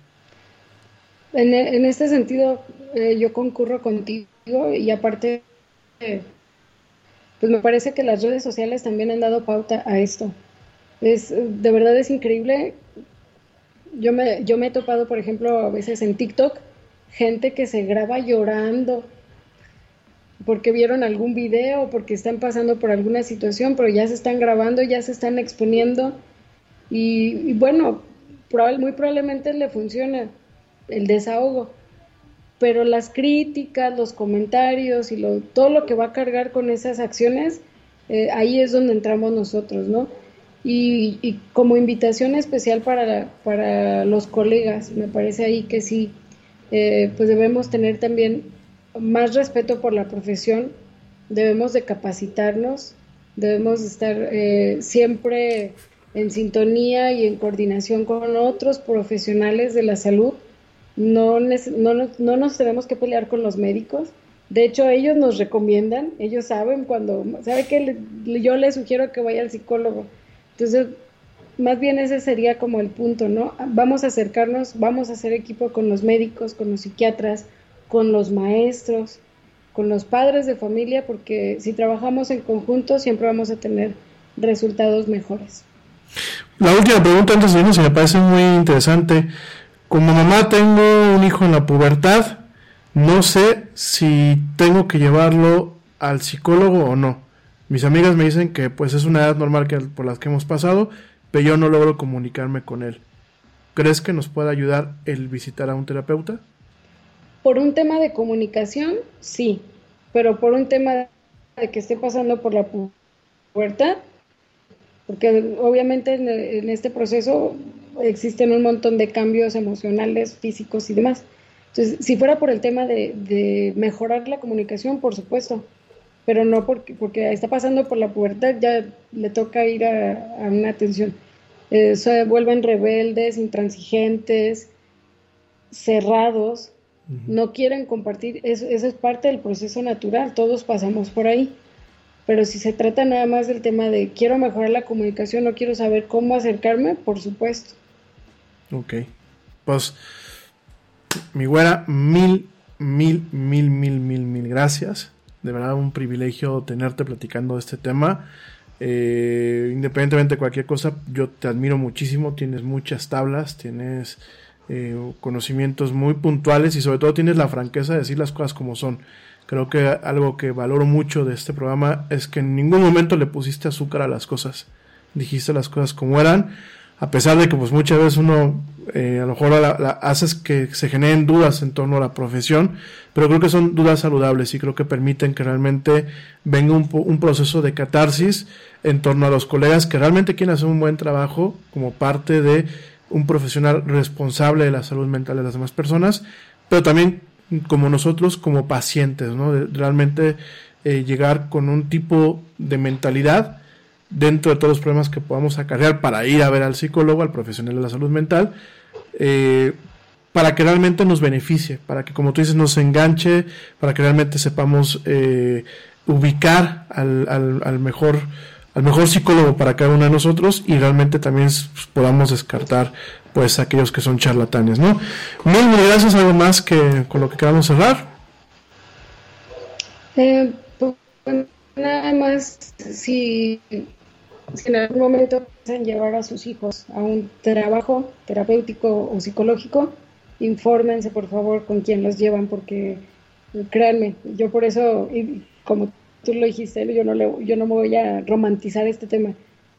En, en este sentido, eh, yo concurro contigo y aparte, eh, pues me parece que las redes sociales también han dado pauta a esto. Es, de verdad es increíble. Yo me, yo me he topado, por ejemplo, a veces en TikTok, gente que se graba llorando porque vieron algún video, porque están pasando por alguna situación, pero ya se están grabando, ya se están exponiendo. Y, bueno, muy probablemente le funciona el desahogo, pero las críticas, los comentarios y lo, todo lo que va a cargar con esas acciones, eh, ahí es donde entramos nosotros, ¿no? Y, como invitación especial para, para los colegas, me parece ahí que sí, eh, pues debemos tener también más respeto por la profesión, debemos de capacitarnos, debemos de estar eh, siempre en sintonía y en coordinación con otros profesionales de la salud. No, no, no nos tenemos que pelear con los médicos. De hecho, ellos nos recomiendan, ellos saben cuando, ¿sabe que Yo les sugiero que vaya al psicólogo. Entonces, más bien ese sería como el punto, ¿no? Vamos a acercarnos, vamos a hacer equipo con los médicos, con los psiquiatras, con los maestros, con los padres de familia, porque si trabajamos en conjunto siempre vamos a tener resultados mejores. La última pregunta antes de irnos, me parece muy interesante. Como mamá tengo un hijo en la pubertad, no sé si tengo que llevarlo al psicólogo o no. Mis amigas me dicen que pues es una edad normal que, por las que hemos pasado, pero yo no logro comunicarme con él. ¿Crees que nos puede ayudar el visitar a un terapeuta? Por un tema de comunicación, sí, pero por un tema de que esté pasando por la pubertad, porque obviamente en, este proceso existen un montón de cambios emocionales, físicos y demás. Entonces, si fuera por el tema de, mejorar la comunicación, por supuesto, pero no porque, porque está pasando por la pubertad, ya le toca ir a, una atención. Eh, se vuelven rebeldes, intransigentes, cerrados, no quieren compartir, eso, eso es parte del proceso natural, todos pasamos por ahí. Pero si se trata nada más del tema de quiero mejorar la comunicación, no quiero saber cómo acercarme, por supuesto. Ok. Pues, mi güera, mil, mil, mil, mil, mil, mil gracias. De verdad, un privilegio tenerte platicando de este tema. Eh, independientemente de cualquier cosa, yo te admiro muchísimo. Tienes muchas tablas, tienes eh, conocimientos muy puntuales y sobre todo tienes la franqueza de decir las cosas como son. Creo que algo que valoro mucho de este programa es que en ningún momento le pusiste azúcar a las cosas. Dijiste las cosas como eran, a pesar de que pues muchas veces uno eh, a lo mejor la, haces que se generen dudas en torno a la profesión, pero creo que son dudas saludables y creo que permiten que realmente venga un, un proceso de catarsis en torno a los colegas que realmente quieren hacer un buen trabajo como parte de un profesional responsable de la salud mental de las demás personas, pero también como nosotros, como pacientes, ¿no? realmente eh, llegar con un tipo de mentalidad dentro de todos los problemas que podamos acarrear para ir a ver al psicólogo, al profesional de la salud mental, eh, para que realmente nos beneficie, para que, como tú dices, nos enganche, para que realmente sepamos eh, ubicar al, al, al mejor al mejor psicólogo para cada uno de nosotros y realmente también podamos descartar pues aquellos que son charlatanes, ¿no? Mil, mil gracias, algo más que con lo que queramos cerrar. Eh, pues, nada más, si, si en algún momento piensan llevar a sus hijos a un trabajo terapéutico o psicológico, infórmense por favor con quién los llevan, porque créanme, yo por eso, como tú lo dijiste, yo no, le, yo no me voy a romantizar este tema.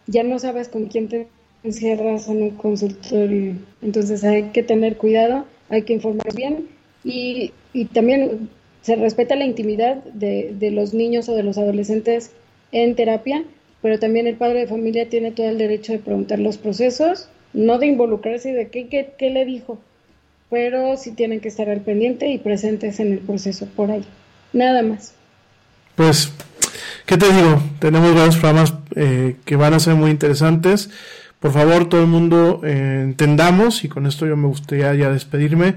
Ya no sabes con quién te encierras en un consultorio. Entonces hay que tener cuidado, hay que informar bien y, y también se respeta la intimidad de, de, los niños o de los adolescentes en terapia, pero también el padre de familia tiene todo el derecho de preguntar los procesos, no de involucrarse de qué, qué, qué le dijo, pero sí tienen que estar al pendiente y presentes en el proceso por ahí. Nada más pues, ¿qué te digo? Tenemos varios programas eh, que van a ser muy interesantes. Por favor, todo el mundo eh, entendamos, y con esto yo me gustaría ya despedirme,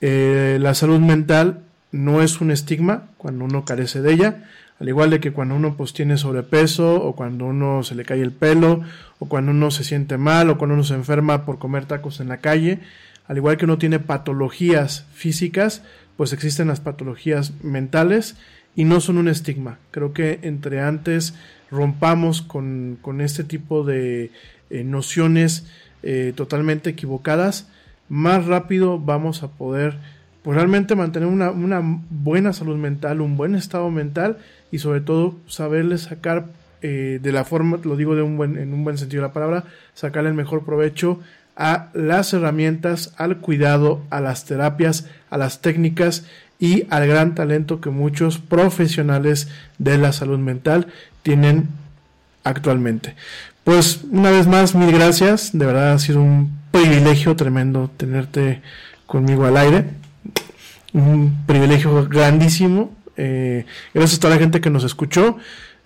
eh, la salud mental no es un estigma cuando uno carece de ella, al igual de que cuando uno pues tiene sobrepeso, o cuando uno se le cae el pelo, o cuando uno se siente mal, o cuando uno se enferma por comer tacos en la calle, al igual que uno tiene patologías físicas, pues existen las patologías mentales y no son un estigma. Creo que entre antes rompamos con, con este tipo de eh, nociones eh, totalmente equivocadas, más rápido vamos a poder pues realmente mantener una, una buena salud mental, un buen estado mental y sobre todo saberle sacar eh, de la forma, lo digo de un buen, en un buen sentido de la palabra, sacarle el mejor provecho a las herramientas, al cuidado, a las terapias, a las técnicas y al gran talento que muchos profesionales de la salud mental tienen actualmente. Pues una vez más, mil gracias. De verdad ha sido un privilegio tremendo tenerte conmigo al aire. Un privilegio grandísimo. Eh, gracias a toda la gente que nos escuchó.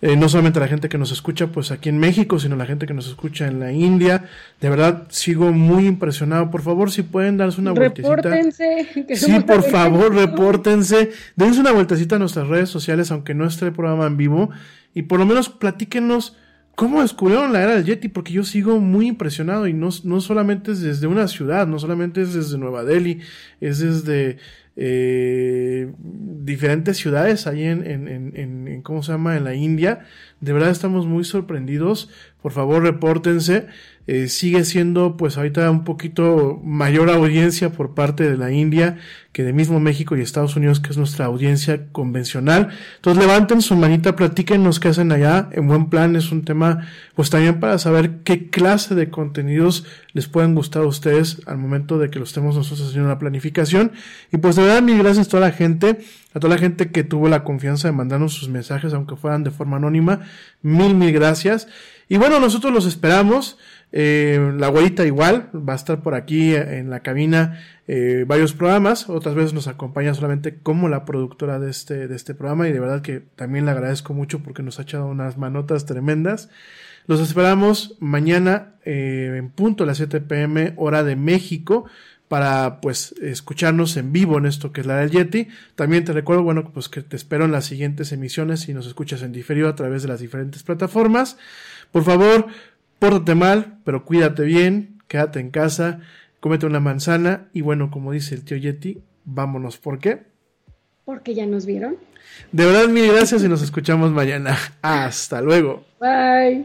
Eh, no solamente a la gente que nos escucha pues aquí en México, sino a la gente que nos escucha en la India. De verdad, sigo muy impresionado. Por favor, si pueden darse una repórtense, Sí, por favor, repórtense. Dense una vueltecita a nuestras redes sociales, aunque no esté el programa en vivo. Y por lo menos platíquenos cómo descubrieron la era del Yeti, porque yo sigo muy impresionado. Y no, no solamente es desde una ciudad, no solamente es desde Nueva Delhi, es desde eh, diferentes ciudades ahí en, en, en, en, ¿cómo se llama? En la India. De verdad estamos muy sorprendidos. Por favor, repórtense. Eh, sigue siendo pues ahorita un poquito mayor audiencia por parte de la India que de mismo México y Estados Unidos, que es nuestra audiencia convencional. Entonces levanten su manita, platíquenos qué hacen allá. En buen plan es un tema, pues también para saber qué clase de contenidos les pueden gustar a ustedes al momento de que lo estemos nosotros haciendo la planificación. Y pues de verdad, mil gracias a toda la gente, a toda la gente que tuvo la confianza de mandarnos sus mensajes, aunque fueran de forma anónima. Mil, mil gracias. Y bueno, nosotros los esperamos. Eh, la abuelita igual va a estar por aquí en la cabina eh, varios programas. Otras veces nos acompaña solamente como la productora de este, de este programa y de verdad que también le agradezco mucho porque nos ha echado unas manotas tremendas. Los esperamos mañana eh, en punto a las 7 pm hora de México para pues escucharnos en vivo en esto que es la del Yeti. También te recuerdo, bueno, pues que te espero en las siguientes emisiones si nos escuchas en diferido a través de las diferentes plataformas. Por favor, pórtate mal, pero cuídate bien, quédate en casa, cómete una manzana y bueno, como dice el tío Yeti, vámonos. ¿Por qué? Porque ya nos vieron. De verdad, mil gracias y nos escuchamos mañana. Hasta luego. Bye.